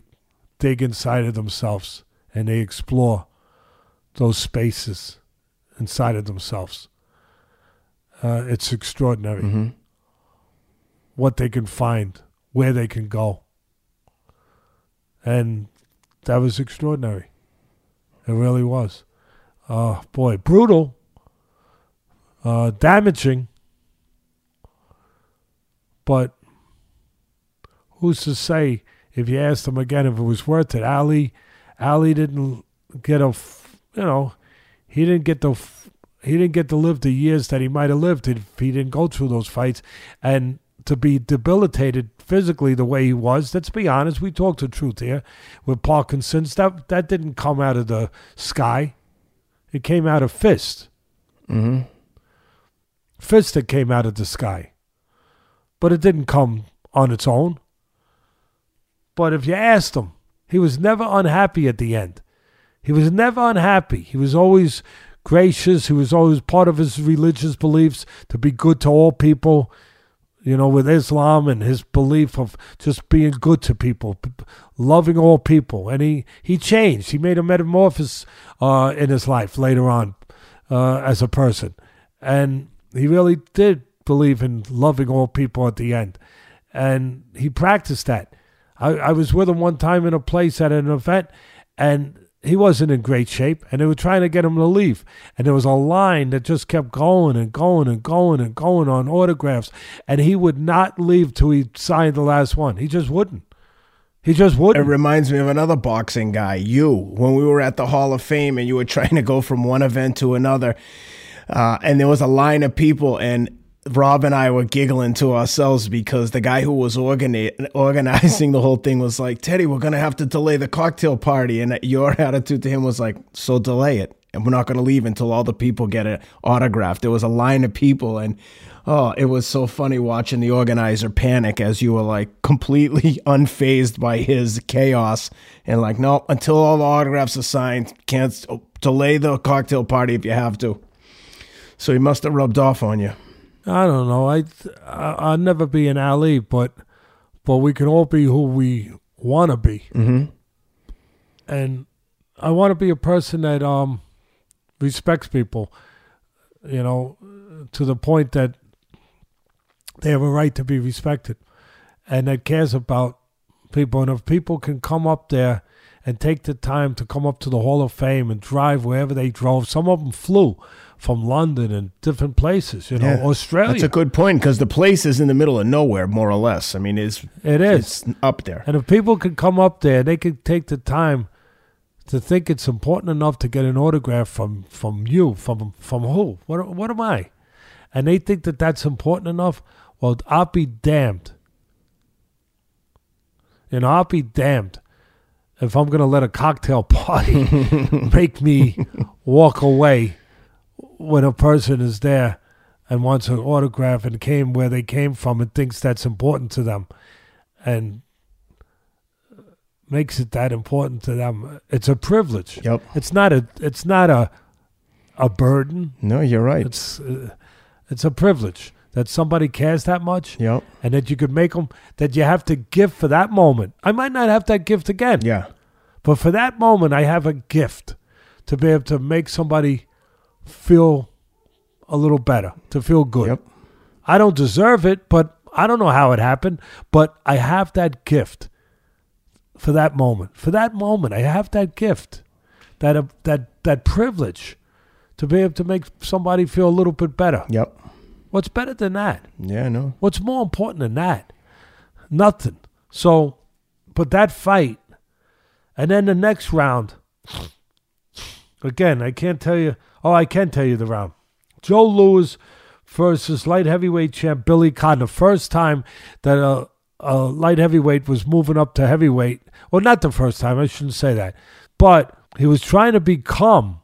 dig inside of themselves and they explore those spaces inside of themselves. Uh, it's extraordinary what they can find, where they can go. And that was extraordinary. It really was. Oh, boy, brutal, uh, damaging, but who's to say if you asked him again if it was worth it? Ali, Ali didn't get a, you know, he didn't get the, he didn't get to live the years that he might have lived if he didn't go through those fights, and to be debilitated physically the way he was. Let's be honest, we talked the truth here with Parkinson's. That that didn't come out of the sky. It came out of fist. Mm-hmm. Fist that came out of the sky. But it didn't come on its own. But if you asked him, he was never unhappy at the end. He was never unhappy. He was always gracious. He was always part of his religious beliefs to be good to all people. You know, with Islam and his belief of just being good to people, loving all people, and he he changed. He made a metamorphosis uh, in his life later on uh, as a person, and he really did believe in loving all people at the end, and he practiced that. I, I was with him one time in a place at an event, and he wasn't in great shape, and they were trying to get him to leave. And there was a line that just kept going and going and going and going on autographs, and he would not leave till he signed the last one. He just wouldn't. He just wouldn't. It reminds me of another boxing guy, you, when we were at the Hall of Fame and you were trying to go from one event to another. Uh, and there was a line of people, and Rob and I were giggling to ourselves because the guy who was organi- organizing the whole thing was like, Teddy, we're going to have to delay the cocktail party. And your attitude to him was like, so delay it. And we're not going to leave until all the people get it autographed. There was a line of people, and oh, it was so funny watching the organizer panic as you were like completely unfazed by his chaos and like, no, until all the autographs are signed, can't delay the cocktail party if you have to. So he must have rubbed off on you. I don't know. I, I I'll never be an Ali, but but we can all be who we want to be. Mm-hmm. and I want to be a person that um respects people, you know, to the point that they have a right to be respected, and that cares about people. And if people can come up there and take the time to come up to the Hall of Fame and drive wherever they drove, some of them flew from London and different places, you know, Yeah. Australia. That's a good point because the place is in the middle of nowhere, more or less. I mean, it's it is. it's up there. And if people could come up there, they could take the time to think it's important enough to get an autograph from from you, from from who? What what am I? And they think that that's important enough. Well, I'll be damned. And I'll be damned if I'm going to let a cocktail party make me walk away when a person is there and wants an autograph and came where they came from and thinks that's important to them. And makes it that important to them. It's a privilege. Yep. It's not a. It's not a. A burden. No, you're right. It's. Uh, it's a privilege that somebody cares that much, yep. and that you could make them. That you have to give for that moment. I might not have that gift again. Yeah. But for that moment, I have a gift to be able to make somebody feel a little better, to feel good. Yep. I don't deserve it, but I don't know how it happened, but I have that gift for that moment. For that moment, I have that gift, that uh, that that privilege to be able to make somebody feel a little bit better. Yep. What's better than that? Yeah, no. What's more important than that? Nothing. So, but that fight, and then the next round. Again, I can't tell you. Oh, I can tell you the round. Joe Louis versus light heavyweight champ Billy Conn. The first time that a, a light heavyweight was moving up to heavyweight. Well, not the first time. I shouldn't say that. But he was trying to become.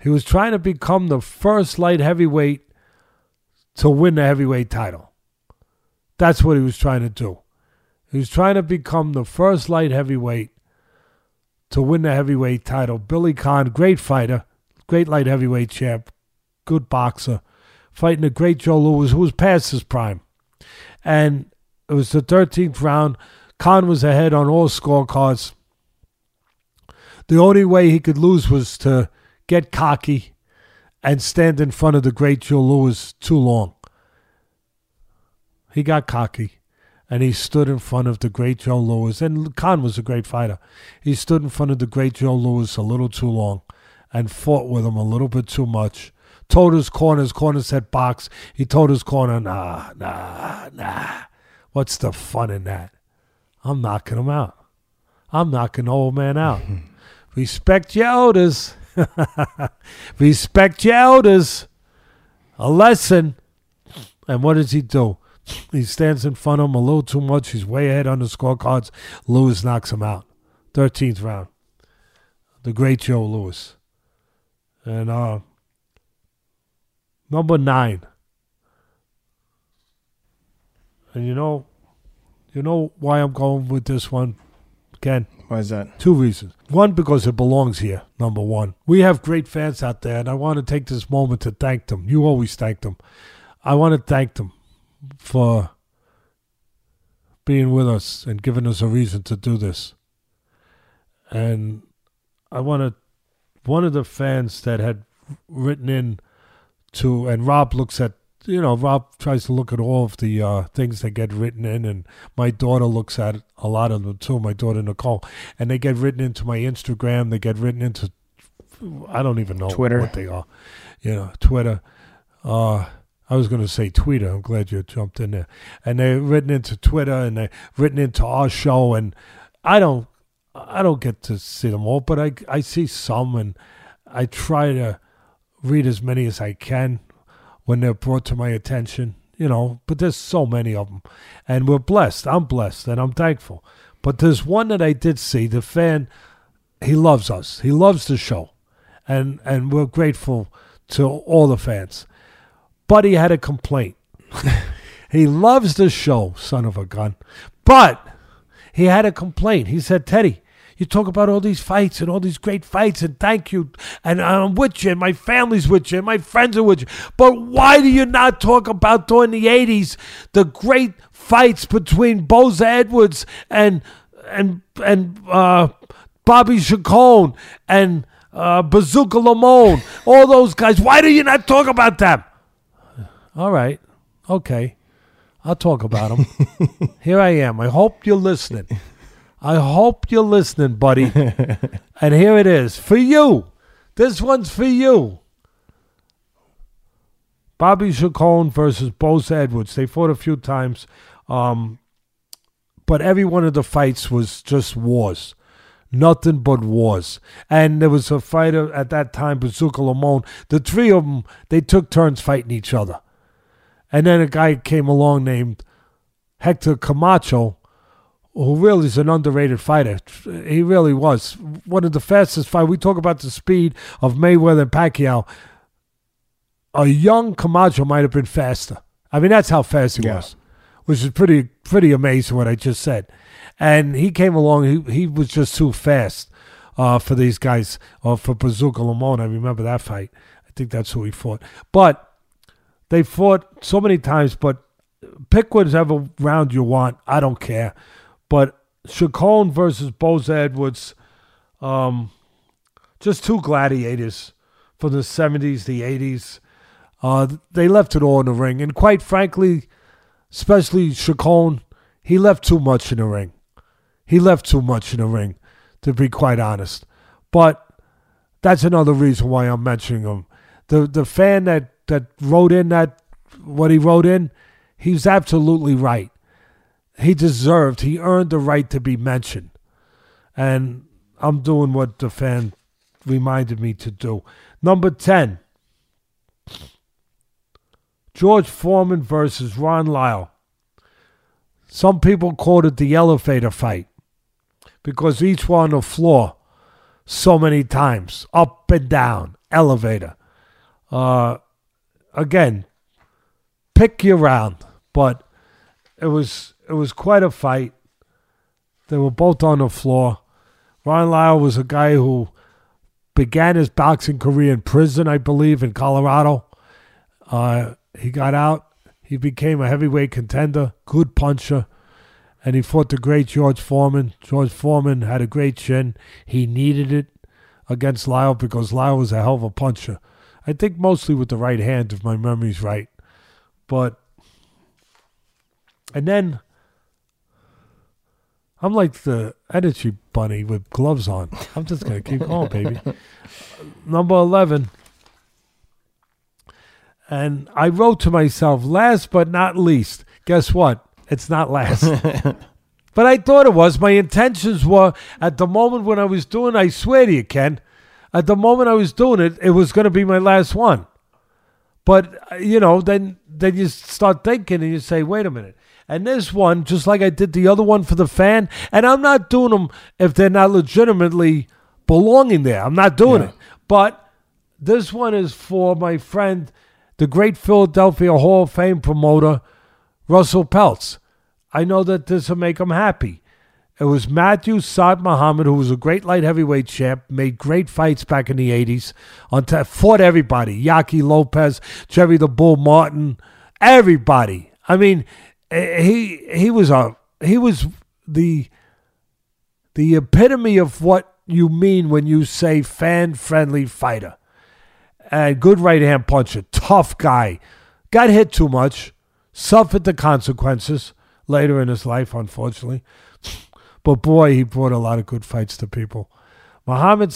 He was trying to become the first light heavyweight to win the heavyweight title. That's what he was trying to do. He was trying to become the first light heavyweight to win the heavyweight title. Billy Conn, great fighter, great light heavyweight champ, good boxer, fighting a great Joe Louis, who was past his prime. And it was the 13th round. Conn was ahead on all scorecards. The only way he could lose was to get cocky and stand in front of the great Joe Louis too long. He got cocky and he stood in front of the great Joe Louis. And Conn was a great fighter. He stood in front of the great Joe Louis a little too long and fought with him a little bit too much. Told his corner, his corner said box. He told his corner, nah, nah, nah. What's the fun in that? I'm knocking him out. I'm knocking the old man out. Respect your elders. Respect your elders. A lesson. And what does he do? He stands in front of him a little too much. He's way ahead on the scorecards. Louis knocks him out. 13th round. The great Joe Louis. And uh, number nine. And you know, you know why I'm going with this one, Ken? Why is that? Two reasons. One, because it belongs here, number one. We have great fans out there, and I want to take this moment to thank them. You always thank them. I want to thank them for being with us and giving us a reason to do this. And I want to, one of the fans that had written in to, and Rob looks at, you know, Rob tries to look at all of the uh, things that get written in, and my daughter looks at a lot of them too, my daughter Nicole, and they get written into my Instagram, they get written into, I don't even know Twitter. what they are, you know, Twitter. Uh, I was going to say Twitter. I'm glad you jumped in there. And they're written into Twitter and they're written into our show. And I don't, I don't get to see them all, but I, I see some, and I try to read as many as I can when they're brought to my attention. You know, but there's so many of them, and we're blessed. I'm blessed, and I'm thankful. But there's one that I did see. The fan, he loves us. He loves the show, and and we're grateful to all the fans. But he had a complaint. he loves the show, son of a gun. But he had a complaint. He said, Teddy, you talk about all these fights and all these great fights, and thank you, and I'm with you, and my family's with you, and my friends are with you. But why do you not talk about during the '80s the great fights between Boza Edwards and and and uh, Bobby Chacon and uh, Bazooka Limon, all those guys? Why do you not talk about them? All right, okay, I'll talk about them. Here I am. I hope you're listening. I hope you're listening, buddy. and here it is for you. This one's for you. Bobby Chacon versus Boza Edwards. They fought a few times, um, but every one of the fights was just wars. Nothing but wars. And there was a fighter at that time, Bazooka Limon. The three of them, they took turns fighting each other. And then a guy came along named Hector Camacho, who really is an underrated fighter. He really was one of the fastest fight. We talk about the speed of Mayweather and Pacquiao. A young Camacho might have been faster. I mean, that's how fast he Yeah. was. which is pretty pretty amazing what I just said. And he came along. He he was just too fast uh, for these guys. Or for Bazooka Limon, I remember that fight. I think that's who he fought. But they fought so many times. But pick whatever round you want. I don't care. But Chacon versus Boza Edwards, um, just two gladiators from the 70s, the 80s. Uh, they left it all in the ring. And quite frankly, especially Chacon, he left too much in the ring. He left too much in the ring, to be quite honest. But that's another reason why I'm mentioning him. The the fan that, that wrote in that what he wrote in, he's absolutely right. He deserved, he earned the right to be mentioned. And I'm doing what the fan reminded me to do. Number 10. George Foreman versus Ron Lyle. Some people called it the elevator fight because each were on the floor so many times, up and down, elevator. Uh, again, pick your round, but it was it was quite a fight. They were both on the floor. Ron Lyle was a guy who began his boxing career in prison, I believe, in Colorado. Uh, he got out. He became a heavyweight contender, good puncher, and he fought the great George Foreman. George Foreman had a great chin. He needed it against Lyle because Lyle was a hell of a puncher. I think mostly with the right hand, if my memory's right. But, and then I'm like the energy bunny with gloves on. I'm just going to keep going, baby. Number 11. And I wrote to myself, last but not least, guess what? It's not last. but I thought it was. My intentions were at the moment when I was doing I swear to you, Ken, at the moment I was doing it, it was going to be my last one. But, you know, then, then you start thinking and you say, wait a minute. And this one, just like I did the other one for the fan, and I'm not doing them if they're not legitimately belonging there. I'm not doing Yeah. it. But this one is for my friend, the great Philadelphia Hall of Fame promoter, Russell Peltz. I know that this will make him happy. It was Matthew Saad Muhammad, who was a great light heavyweight champ, made great fights back in the 80s, on t- fought everybody Yaqui Lopez, Jerry the Bull Martin, everybody. I mean, eh, he he was a he was the the epitome of what you mean when you say fan friendly fighter. And good right hand puncher, tough guy. Got hit too much, suffered the consequences later in his life, unfortunately. But boy, he brought a lot of good fights to people. Muhammad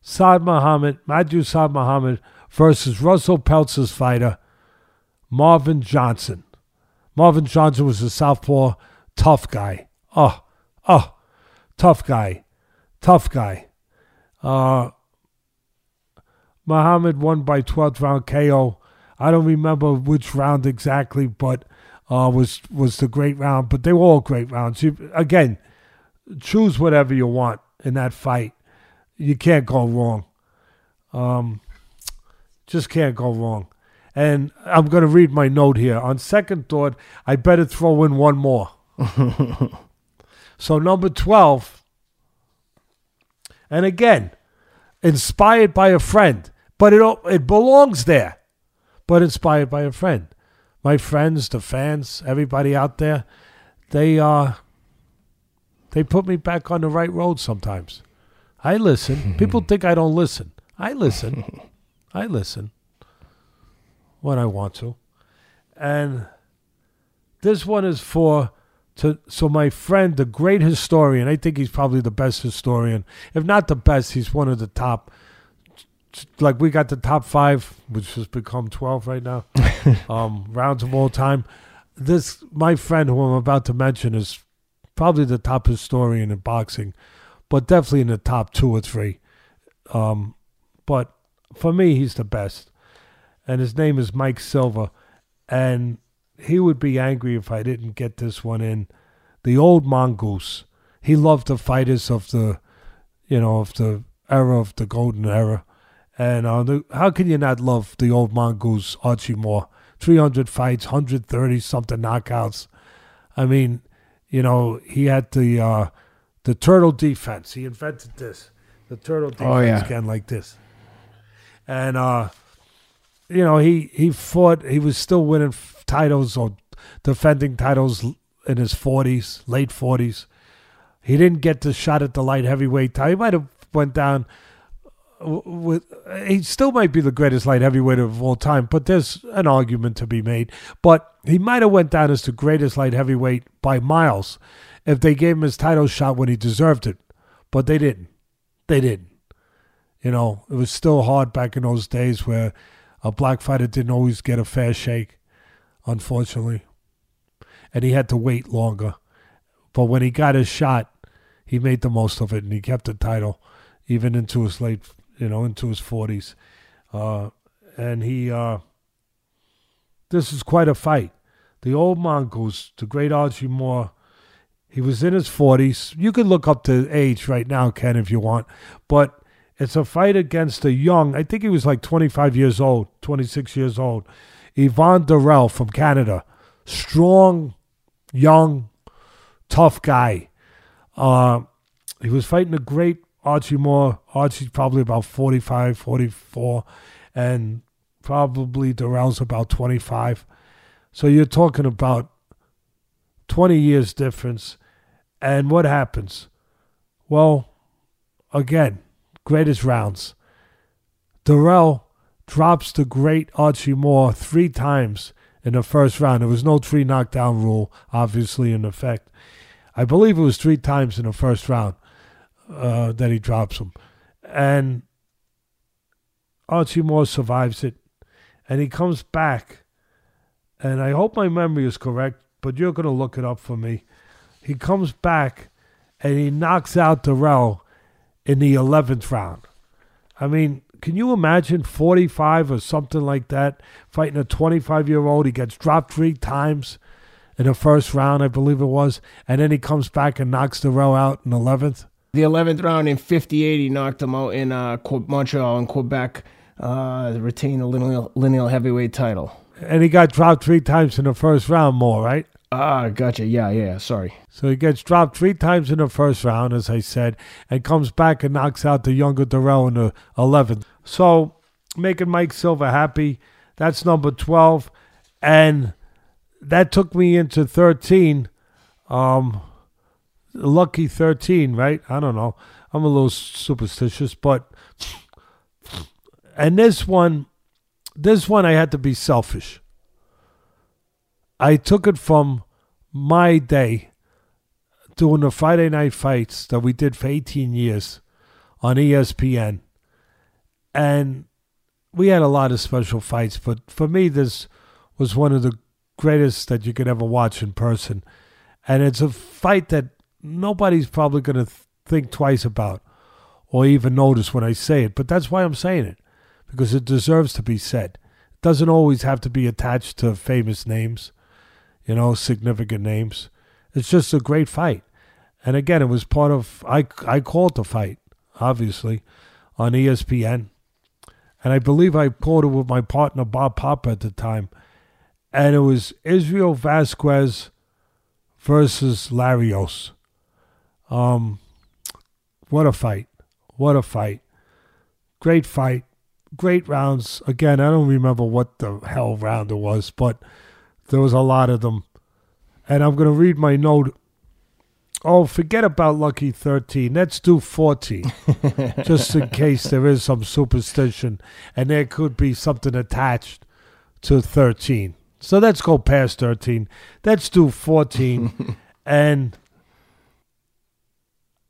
Saad Muhammad, Matthew Saad Muhammad versus Russell Peltz's fighter, Marvin Johnson. Marvin Johnson was a southpaw, tough guy. Oh, oh, tough guy, tough guy. Uh, Muhammad won by 12th round KO. I don't remember which round exactly, but uh, was was the great round. But they were all great rounds. Again, choose whatever you want in that fight. You can't go wrong. Um, just can't go wrong. And I'm going to read my note here. On second thought, I better throw in one more. so, number 12, and again, inspired by a friend, but it, it belongs there, but inspired by a friend. My friends, the fans, everybody out there, they, uh, they put me back on the right road sometimes. I listen. People think I don't listen. I listen. I listen when I want to. And this one is for to so my friend, the great historian. I think he's probably the best historian, if not the best. He's one of the top. Like we got the top five, which has become twelve right now, um, rounds of all time. This my friend, who I'm about to mention, is probably the top historian in boxing, but definitely in the top two or three. Um, but for me, he's the best and his name is Mike Silver, and he would be angry if I didn't get this one in. The old mongoose. He loved the fighters of the, you know, of the era of the golden era, and uh, how can you not love the old mongoose Archie Moore? Three hundred fights, hundred thirty something knockouts. I mean, you know, he had the uh, the turtle defense. He invented this, the turtle defense Oh, yeah. again like this, and uh, you know, he he fought. He was still winning f- titles or defending titles in his forties, late forties. He didn't get the shot at the light heavyweight title. He might have went down with. He still might be the greatest light heavyweight of all time, but there's an argument to be made. But he might have went down as the greatest light heavyweight by miles if they gave him his title shot when he deserved it. But they didn't. They didn't. You know, it was still hard back in those days where a black fighter didn't always get a fair shake, unfortunately. And he had to wait longer. But when he got his shot, he made the most of it and he kept the title even into his late, you know, into his 40s. Uh, and he, uh, this is quite a fight. The old Mongoose, the great Archie Moore, he was in his 40s. You could look up the age right now, Ken, if you want. But it's a fight against a young, I think he was like 25 years old, 26 years old, Yvon Durelle from Canada. Strong, young, tough guy. Uh, he was fighting a great Archie Moore. Archie's probably about 45, 44, and probably Durelle's about 25. So you're talking about 20 years difference. And what happens? Well, again, greatest rounds. Durelle drops the great Archie Moore three times in the first round. There was no three knockdown rule, obviously, in effect. I believe it was three times in the first round uh, that he drops him. And Archie Moore survives it. And he comes back. And I hope my memory is correct, but you're going to look it up for me. He comes back and he knocks out Durelle in the 11th round. I mean, can you imagine 45 or something like that fighting a 25 year old? He gets dropped three times in the first round, I believe it was, and then he comes back and knocks Durelle out in 11th. The 11th round in 58, he knocked him out in uh, Montreal and Quebec, uh, retained the lineal, lineal heavyweight title. And he got dropped three times in the first round, more, right? Ah, gotcha. Yeah, yeah, sorry. So he gets dropped three times in the first round, as I said, and comes back and knocks out the younger Durelle in the 11th. So making Mike Silver happy. That's number 12. And that took me into 13. Um, lucky 13, right? I don't know. I'm a little superstitious, but. And this one, this one I had to be selfish. I took it from my day doing the Friday night fights that we did for 18 years on ESPN. And we had a lot of special fights, but for me, this was one of the greatest that you could ever watch in person. And it's a fight that nobody's probably going to th- think twice about or even notice when I say it, but that's why I'm saying it because it deserves to be said. It doesn't always have to be attached to famous names, you know, significant names. It's just a great fight. And again, it was part of I I called the fight, obviously, on ESPN. And I believe I called it with my partner Bob Papa at the time. And it was Israel Vázquez versus Larios. Um what a fight. What a fight. Great fight. Great rounds. Again, I don't remember what the hell round it was, but there was a lot of them. And I'm going to read my note. Oh, forget about Lucky 13. Let's do 14. just in case there is some superstition and there could be something attached to 13. So let's go past 13. Let's do 14. and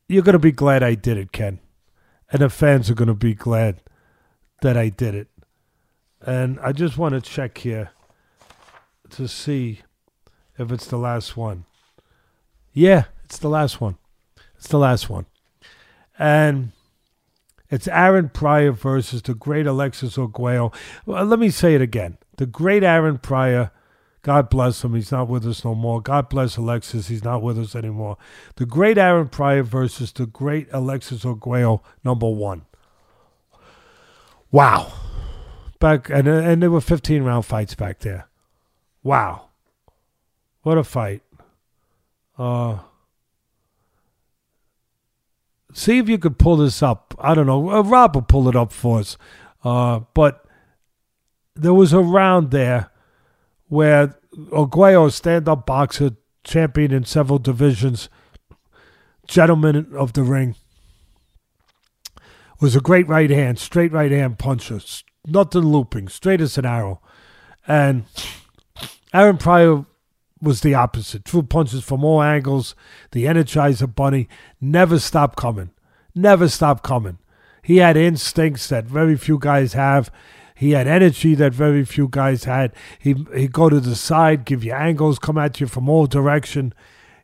you're going to be glad I did it, Ken. And the fans are going to be glad that I did it. And I just want to check here to see if it's the last one. Yeah, it's the last one. It's the last one. And it's Aaron Pryor versus the great Alexis Arguello. Well, let me say it again. The great Aaron Pryor, God bless him, he's not with us no more. God bless Alexis, he's not with us anymore. The great Aaron Pryor versus the great Alexis Arguello, number one. Wow. Back and and there were 15 round fights back there. Wow. What a fight. Uh, see if you could pull this up. I don't know. Uh, Rob will pull it up for us. Uh, but there was a round there where Arguello, stand-up boxer, champion in several divisions, gentleman of the ring, was a great right hand, straight right hand puncher, nothing looping, straight as an arrow. And Aaron Pryor was the opposite. True punches from all angles. The Energizer Bunny never stopped coming. Never stopped coming. He had instincts that very few guys have. He had energy that very few guys had. He he'd go to the side, give you angles, come at you from all direction.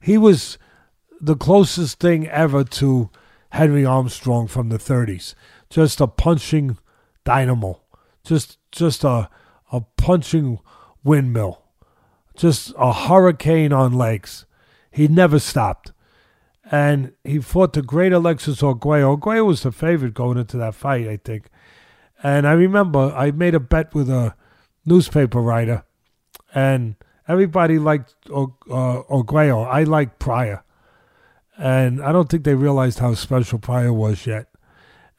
He was the closest thing ever to Henry Armstrong from the 30s. Just a punching dynamo. Just just a a punching windmill. Just a hurricane on legs. He never stopped. And he fought the great Alexis Arguello. Arguello was the favorite going into that fight, I think. And I remember I made a bet with a newspaper writer, and everybody liked Or- uh, Arguello. I liked Pryor. And I don't think they realized how special Pryor was yet.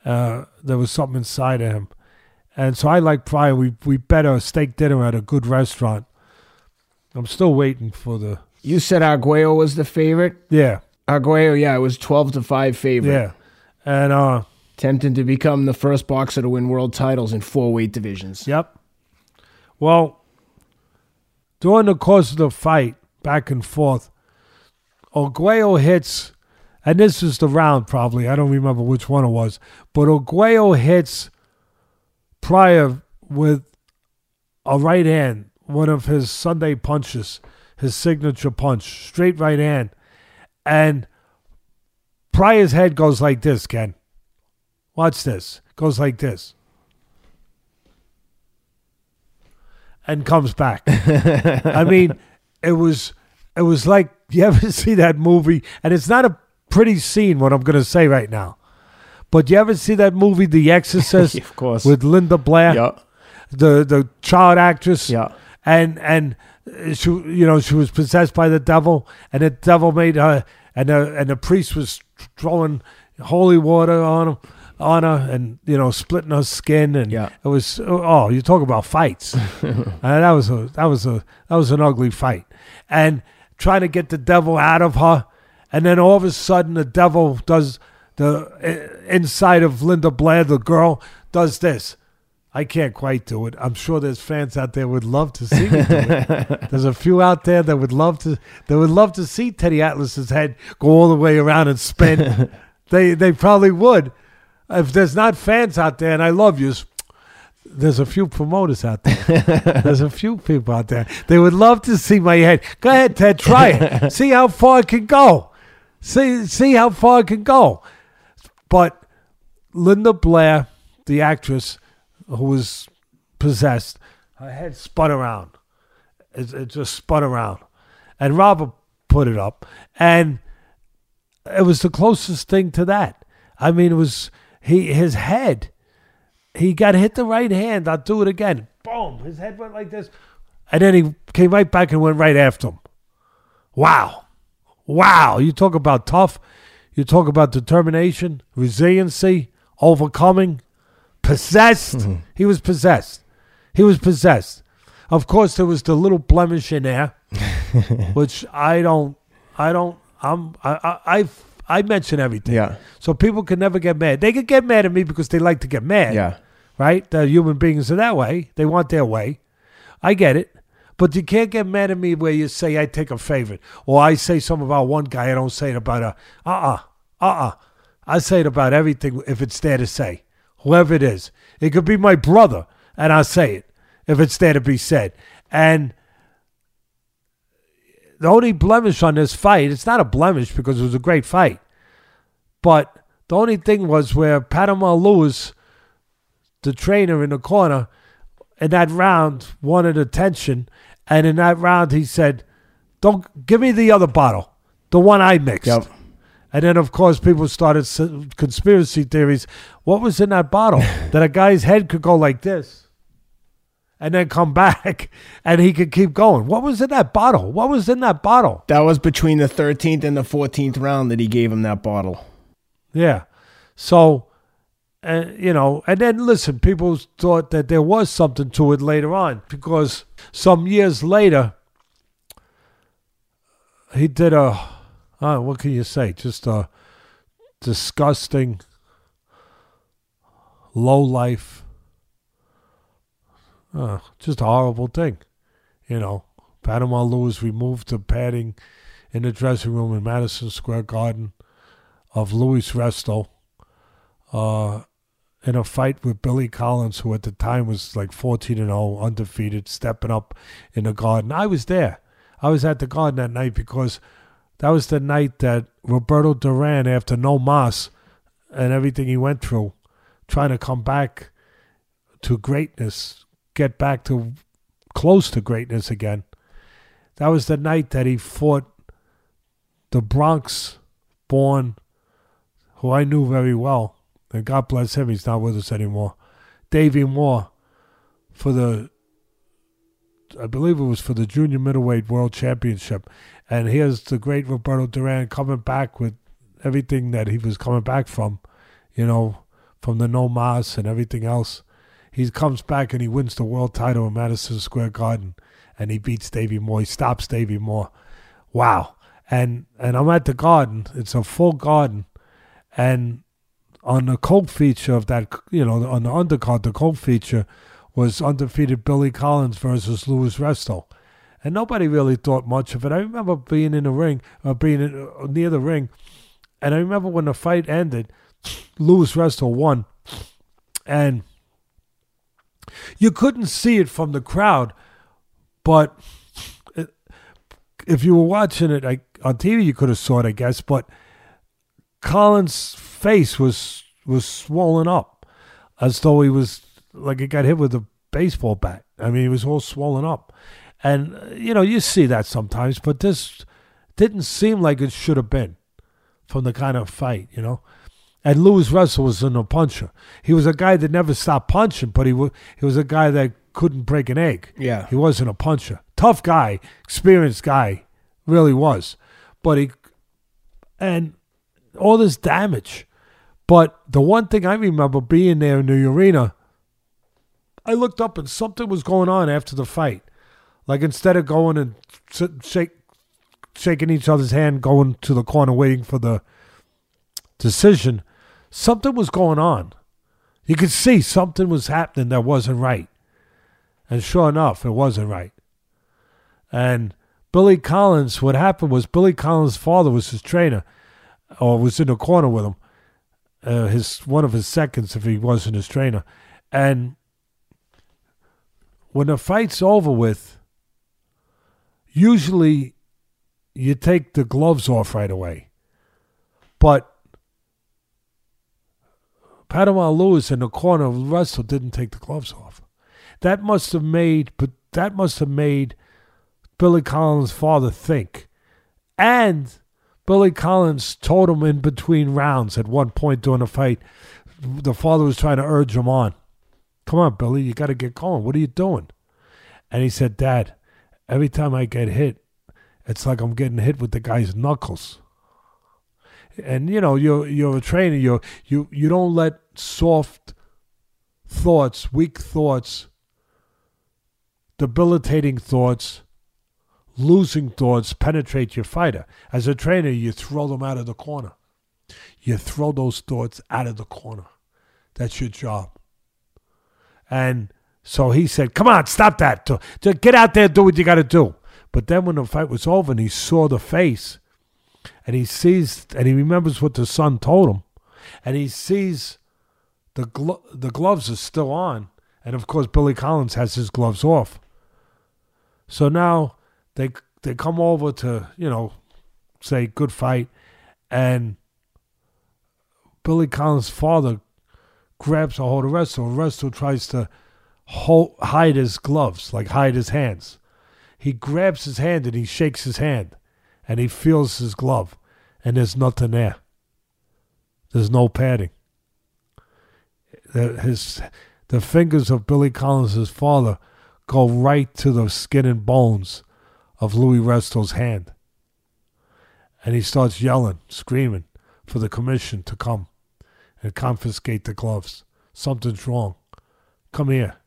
Uh, there was something inside of him. And so I like Pryor. We, we bet a steak dinner at a good restaurant. I'm still waiting for the. You said Arguello was the favorite. Yeah, Arguello, yeah, it was twelve to five favorite. yeah. And, uh, Tempting to become the first boxer to win world titles in four weight divisions. Yep. Well, during the course of the fight, back and forth, Arguello hits, and this is the round probably. I don't remember which one it was, but Arguello hits Pryor with a right hand, one of his Sunday punches, his signature punch, straight right hand, and Pryor's head goes like this, Ken. Watch this. Goes like this. And comes back. I mean, it was it was like you ever see that movie and it's not a pretty scene what I'm gonna say right now. But you ever see that movie The Exorcist Of course. with Linda Blair? Yeah. The the child actress. Yeah. And and uh, she you know, she was possessed by the devil and the devil made her and the and the priest was throwing holy water on him on her and you know splitting her skin and Yeah. it was oh you talk about fights and that was a that was a that was an ugly fight and trying to get the devil out of her and then all of a sudden the devil does the uh, inside of Linda Blair the girl does this I can't quite do it. I'm sure there's fans out there would love to see me do it. There's a few out there that would love to that would love to see Teddy Atlas's head go all the way around and spin. they they probably would. If there's not fans out there, and I love you, there's a few promoters out there. there's a few people out there. They would love to see my head. Go ahead, Ted. Try it. see how far it can go. See see how far it can go. But Linda Blair, the actress who was possessed, her head spun around. It, it just spun around. And Robert put it up. And it was the closest thing to that. I mean, it was he his head. He got hit the right hand. I'll do it again. Boom. His head went like this. And then he came right back and went right after him. Wow. Wow. You talk about tough. You talk about determination, resiliency, overcoming, possessed. Mm-hmm. He was possessed. He was possessed. Of course, there was the little blemish in there, which I don't, I don't, I'm, I, I, I, I mention everything. Yeah. So people can never get mad. They could get mad at me because they like to get mad. Yeah. Right? The human beings are that way. They want their way. I get it. But you can't get mad at me where you say I take a favorite or I say something about one guy. I don't say it about a uh uh uh uh. I say it about everything if it's there to say, whoever it is. It could be my brother, and I say it if it's there to be said. And the only blemish on this fight, it's not a blemish because it was a great fight, but the only thing was where Panama Lewis, the trainer in the corner, in that round wanted attention, and in that round he said, "Don't give me the other bottle, the one I mixed." Yep. And then, of course, people started conspiracy theories. What was in that bottle? that a guy's head could go like this, and then come back and he could keep going. What was in that bottle? What was in that bottle? That was between the 13th and the 14th round that he gave him that bottle. Yeah. So, uh, you know, and then listen, people thought that there was something to it later on because some years later, he did a, uh, what can you say? Just a disgusting, low life, uh, just a horrible thing. You know, Panama Lewis removed the padding in the dressing room in Madison Square Garden of Louis Resto uh, in a fight with Billy Collins, who at the time was like 14 and 0, undefeated, stepping up in the garden. I was there. I was at the garden that night because that was the night that Roberto Duran, after no mas and everything he went through, trying to come back to greatness, get back to close to greatness again. That was the night that he fought the Bronx born, who I knew very well, and God bless him, he's not with us anymore. Davey Moore for the I believe it was for the junior middleweight world championship. And here's the great Roberto Duran coming back with everything that he was coming back from, you know, from the no mas and everything else. He comes back and he wins the world title in Madison Square Garden and he beats Davey Moore. He stops Davey Moore. Wow. And and I'm at the garden. It's a full garden. And on the cold feature of that, you know, on the undercard, the cold feature was undefeated Billy Collins versus Louis Resto. And nobody really thought much of it. I remember being in the ring, or being in, uh, near the ring, and I remember when the fight ended, Louis Resto won. And you couldn't see it from the crowd, but if you were watching it on TV, you could have saw it, I guess. But Collins' face was was swollen up, as though he was like he got hit with a baseball bat. I mean, he was all swollen up, and you know you see that sometimes, but this didn't seem like it should have been from the kind of fight, you know. And Louis Resto was a puncher. He was a guy that never stopped punching, but he was he was a guy that couldn't break an egg. Yeah. he wasn't a puncher. Tough guy, experienced guy, really was. But he and all this damage. But the one thing I remember being there in the arena, I looked up and something was going on after the fight. Like instead of going and shake, shaking each other's hand, going to the corner waiting for the decision, something was going on. You could see something was happening that wasn't right. And sure enough, it wasn't right. And Billy Collins, what happened was Billy Collins' father was his trainer, or was in the corner with him. Uh, his one of his seconds, if he wasn't his trainer, and when the fight's over with, usually you take the gloves off right away. But Panama Lewis in the corner of Resto didn't take the gloves off. That must have made, but that must have made Billy Collins' father think. And Billy Collins told him in between rounds at one point during the fight, the father was trying to urge him on. Come on, Billy, you got to get going. What are you doing? And he said, Dad, every time I get hit, it's like I'm getting hit with the guy's knuckles. And you know, you're you're a trainer. You you you don't let soft thoughts, weak thoughts, debilitating thoughts, losing thoughts penetrate your fighter. As a trainer, you throw them out of the corner. You throw those thoughts out of the corner. That's your job. And so he said, Come on, stop that. Get out there, do what you got to do. But then when the fight was over and he saw the face and he sees and he remembers what the son told him and he sees the, glo- the gloves are still on. And of course, Billy Collins has his gloves off. So now they they come over to, you know, say good fight. And Billy Collins' father grabs a hold of Resto, Resto tries to hold, hide his gloves, like hide his hands. He grabs his hand and he shakes his hand, and he feels his glove, and there's nothing there. There's no padding. The, his, the fingers of Billy Collins' father go right to the skin and bones of Louis Resto's hand. And he starts yelling, screaming for the commission to come and confiscate the gloves. Something's wrong. Come here.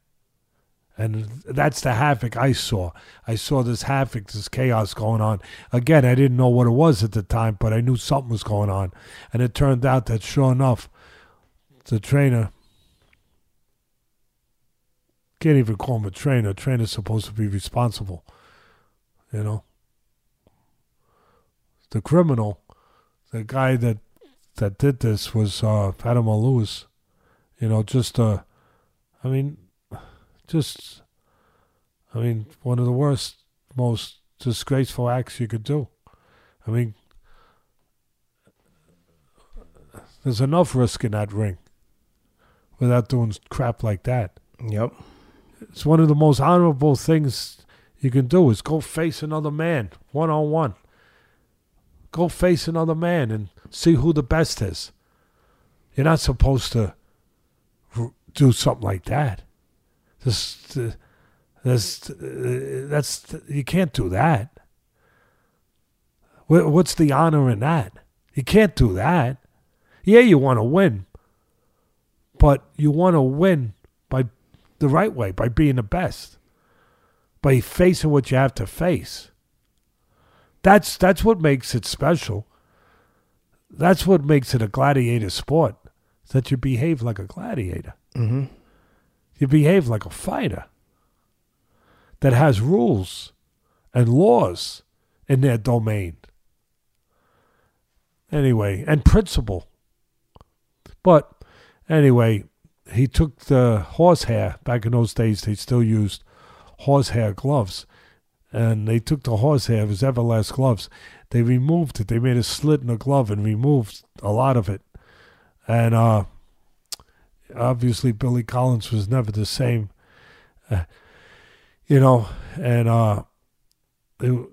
And that's the havoc I saw. I saw this havoc, this chaos going on. Again, I didn't know what it was at the time, but I knew something was going on. And it turned out that, sure enough, the trainer can't even call him a trainer. A trainer's supposed to be responsible, you know. The criminal, the guy that that did this was uh, Panama Lewis. You know, just uh, I mean, just, I mean, one of the worst, most disgraceful acts you could do. I mean, there's enough risk in that ring without doing crap like that. Yep. It's one of the most honorable things you can do is go face another man one on one. Go face another man and see who the best is. You're not supposed to do something like that. This, this, that's you can't do that. What's the honor in that? You can't do that. Yeah, you want to win, but you want to win the right way, by being the best, by facing what you have to face. That's that's what makes it special. That's what makes it a gladiator sport. is That you behave like a gladiator. Mm-hmm. You behave like a fighter that has rules and laws in their domain. Anyway, and principle. But anyway, he took the horsehair. Back in those days, they still used horsehair gloves. And they took the horsehair of his Everlast gloves. They removed it. They made a slit in the glove and removed a lot of it. And uh, obviously Billy Collins was never the same, uh, you know. And uh, it-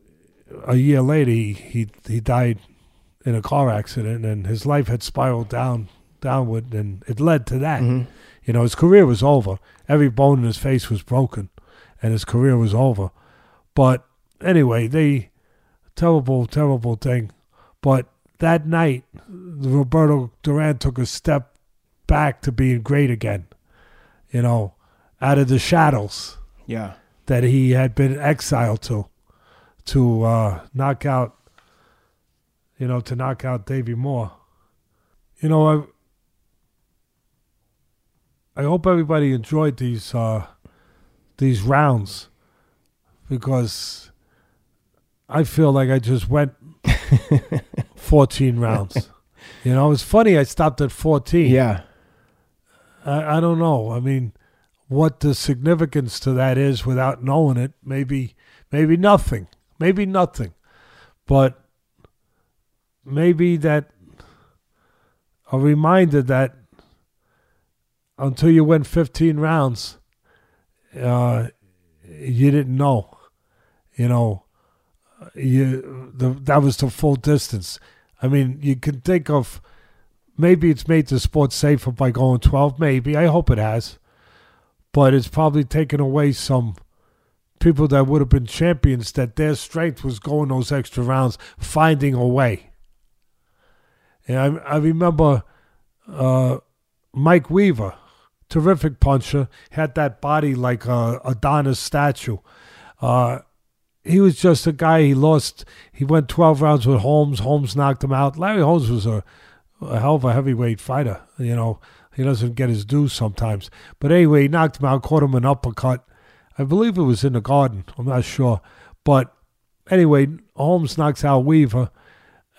a year later, he, he he died in a car accident, and his life had spiraled down downward, and it led to that. Mhm. You know, his career was over. Every bone in his face was broken, and his career was over. But anyway, they terrible, terrible thing. But that night, Roberto Duran took a step back to being great again. You know, out of the shadows Yeah. that he had been exiled to, to uh, knock out, you know, to knock out Davey Moore. You know, I, hope everybody enjoyed these uh, these rounds because I feel like I just went 14 rounds. You know, it's funny I stopped at 14. Yeah. I, I don't know. I mean, what the significance to that is without knowing it, maybe maybe nothing. Maybe nothing. But maybe that a reminder that until you went 15 rounds, uh, you didn't know. You know, you the that was the full distance. I mean, you can think of maybe it's made the sport safer by going 12 maybe i hope it has but it's probably taken away some people that would have been champions that their strength was going those extra rounds finding a way and i, I remember uh, mike weaver terrific puncher had that body like a adonis statue uh, he was just a guy he lost he went 12 rounds with holmes holmes knocked him out larry holmes was a a hell of a heavyweight fighter. You know, he doesn't get his due sometimes. But anyway, he knocked him out, caught him an uppercut. I believe it was in the garden. I'm not sure. But anyway, Holmes knocks out Weaver.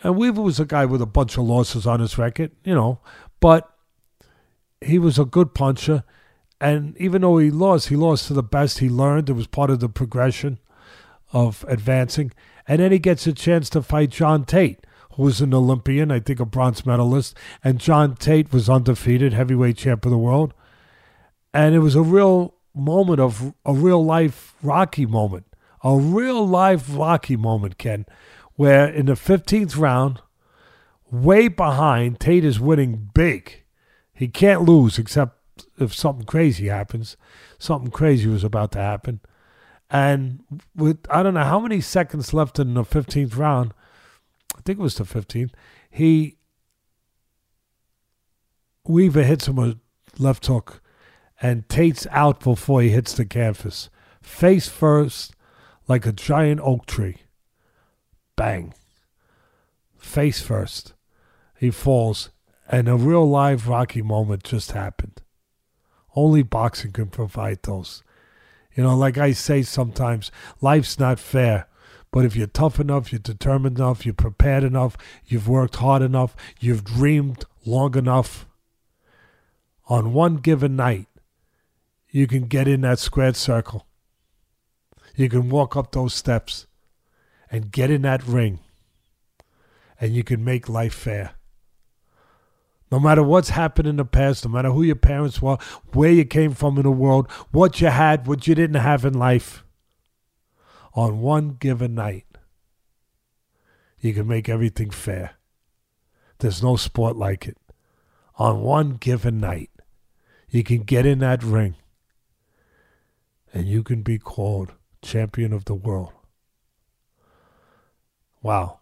And Weaver was a guy with a bunch of losses on his record, you know. But he was a good puncher. And even though he lost, he lost to the best he learned. It was part of the progression of advancing. And then he gets a chance to fight John Tate who was an Olympian, I think a bronze medalist, and John Tate was undefeated, heavyweight champ of the world. And it was a real moment of a real life Rocky moment, a real life Rocky moment, Ken, where in the 15th round, way behind, Tate is winning big. He can't lose except if something crazy happens. Something crazy was about to happen. And with I don't know how many seconds left in the 15th round, I think it was the 15th, he Weaver hits him a left hook and Tate's out before he hits the canvas. Face first, like a giant oak tree. Bang. Face first. He falls, and a real live Rocky moment just happened. Only boxing can provide those. You know, like I say sometimes, life's not fair. But if you're tough enough, you're determined enough, you're prepared enough, you've worked hard enough, you've dreamed long enough, on one given night, you can get in that squared circle. You can walk up those steps and get in that ring, and you can make life fair. No matter what's happened in the past, no matter who your parents were, where you came from in the world, what you had, what you didn't have in life, on one given night, you can make everything fair. There's no sport like it. On one given night, you can get in that ring and you can be called champion of the world. Wow.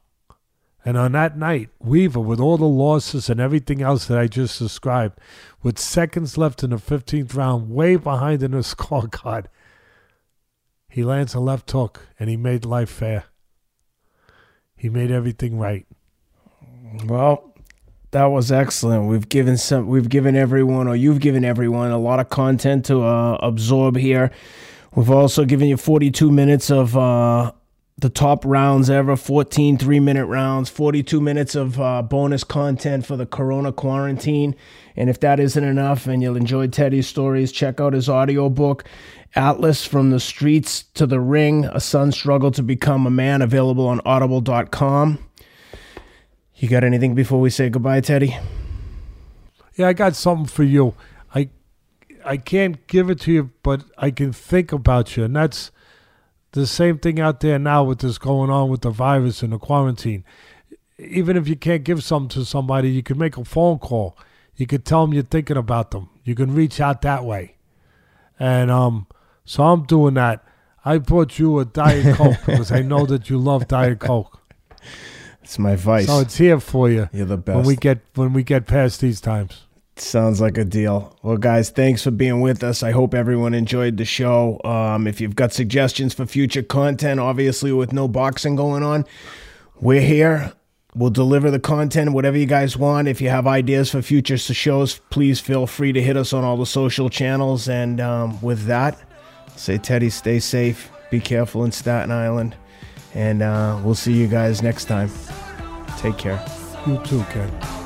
And on that night, Weaver, with all the losses and everything else that I just described, with seconds left in the 15th round, way behind in the scorecard, he lands a left hook and he made life fair. He made everything right. Well, that was excellent. We've given some. We've given everyone, or you've given everyone, a lot of content to uh, absorb here. We've also given you 42 minutes of uh, the top rounds ever 14 three minute rounds 42 minutes of uh, bonus content for the corona quarantine. And if that isn't enough and you'll enjoy teddy's stories check out his audiobook atlas from the streets to the ring a son's struggle to become a man available on audible.com you got anything before we say goodbye teddy? Yeah, I got something for you. I I can't give it to you, but I can think about you, and that's the same thing out there now with this going on with the virus and the quarantine. Even if you can't give something to somebody, you can make a phone call. You can tell them you're thinking about them. You can reach out that way. And um, so I'm doing that. I brought you a Diet Coke because I know that you love Diet Coke. it's my vice So it's here for you you're the best when we get when we get past these times. Sounds like a deal. Well, guys, thanks for being with us. I hope everyone enjoyed the show. Um, if you've got suggestions for future content, obviously with no boxing going on, we're here. We'll deliver the content, whatever you guys want. If you have ideas for future shows, please feel free to hit us on all the social channels. And um, with that, say Teddy, stay safe, be careful in Staten Island, and uh, we'll see you guys next time. Take care. You too, Ken.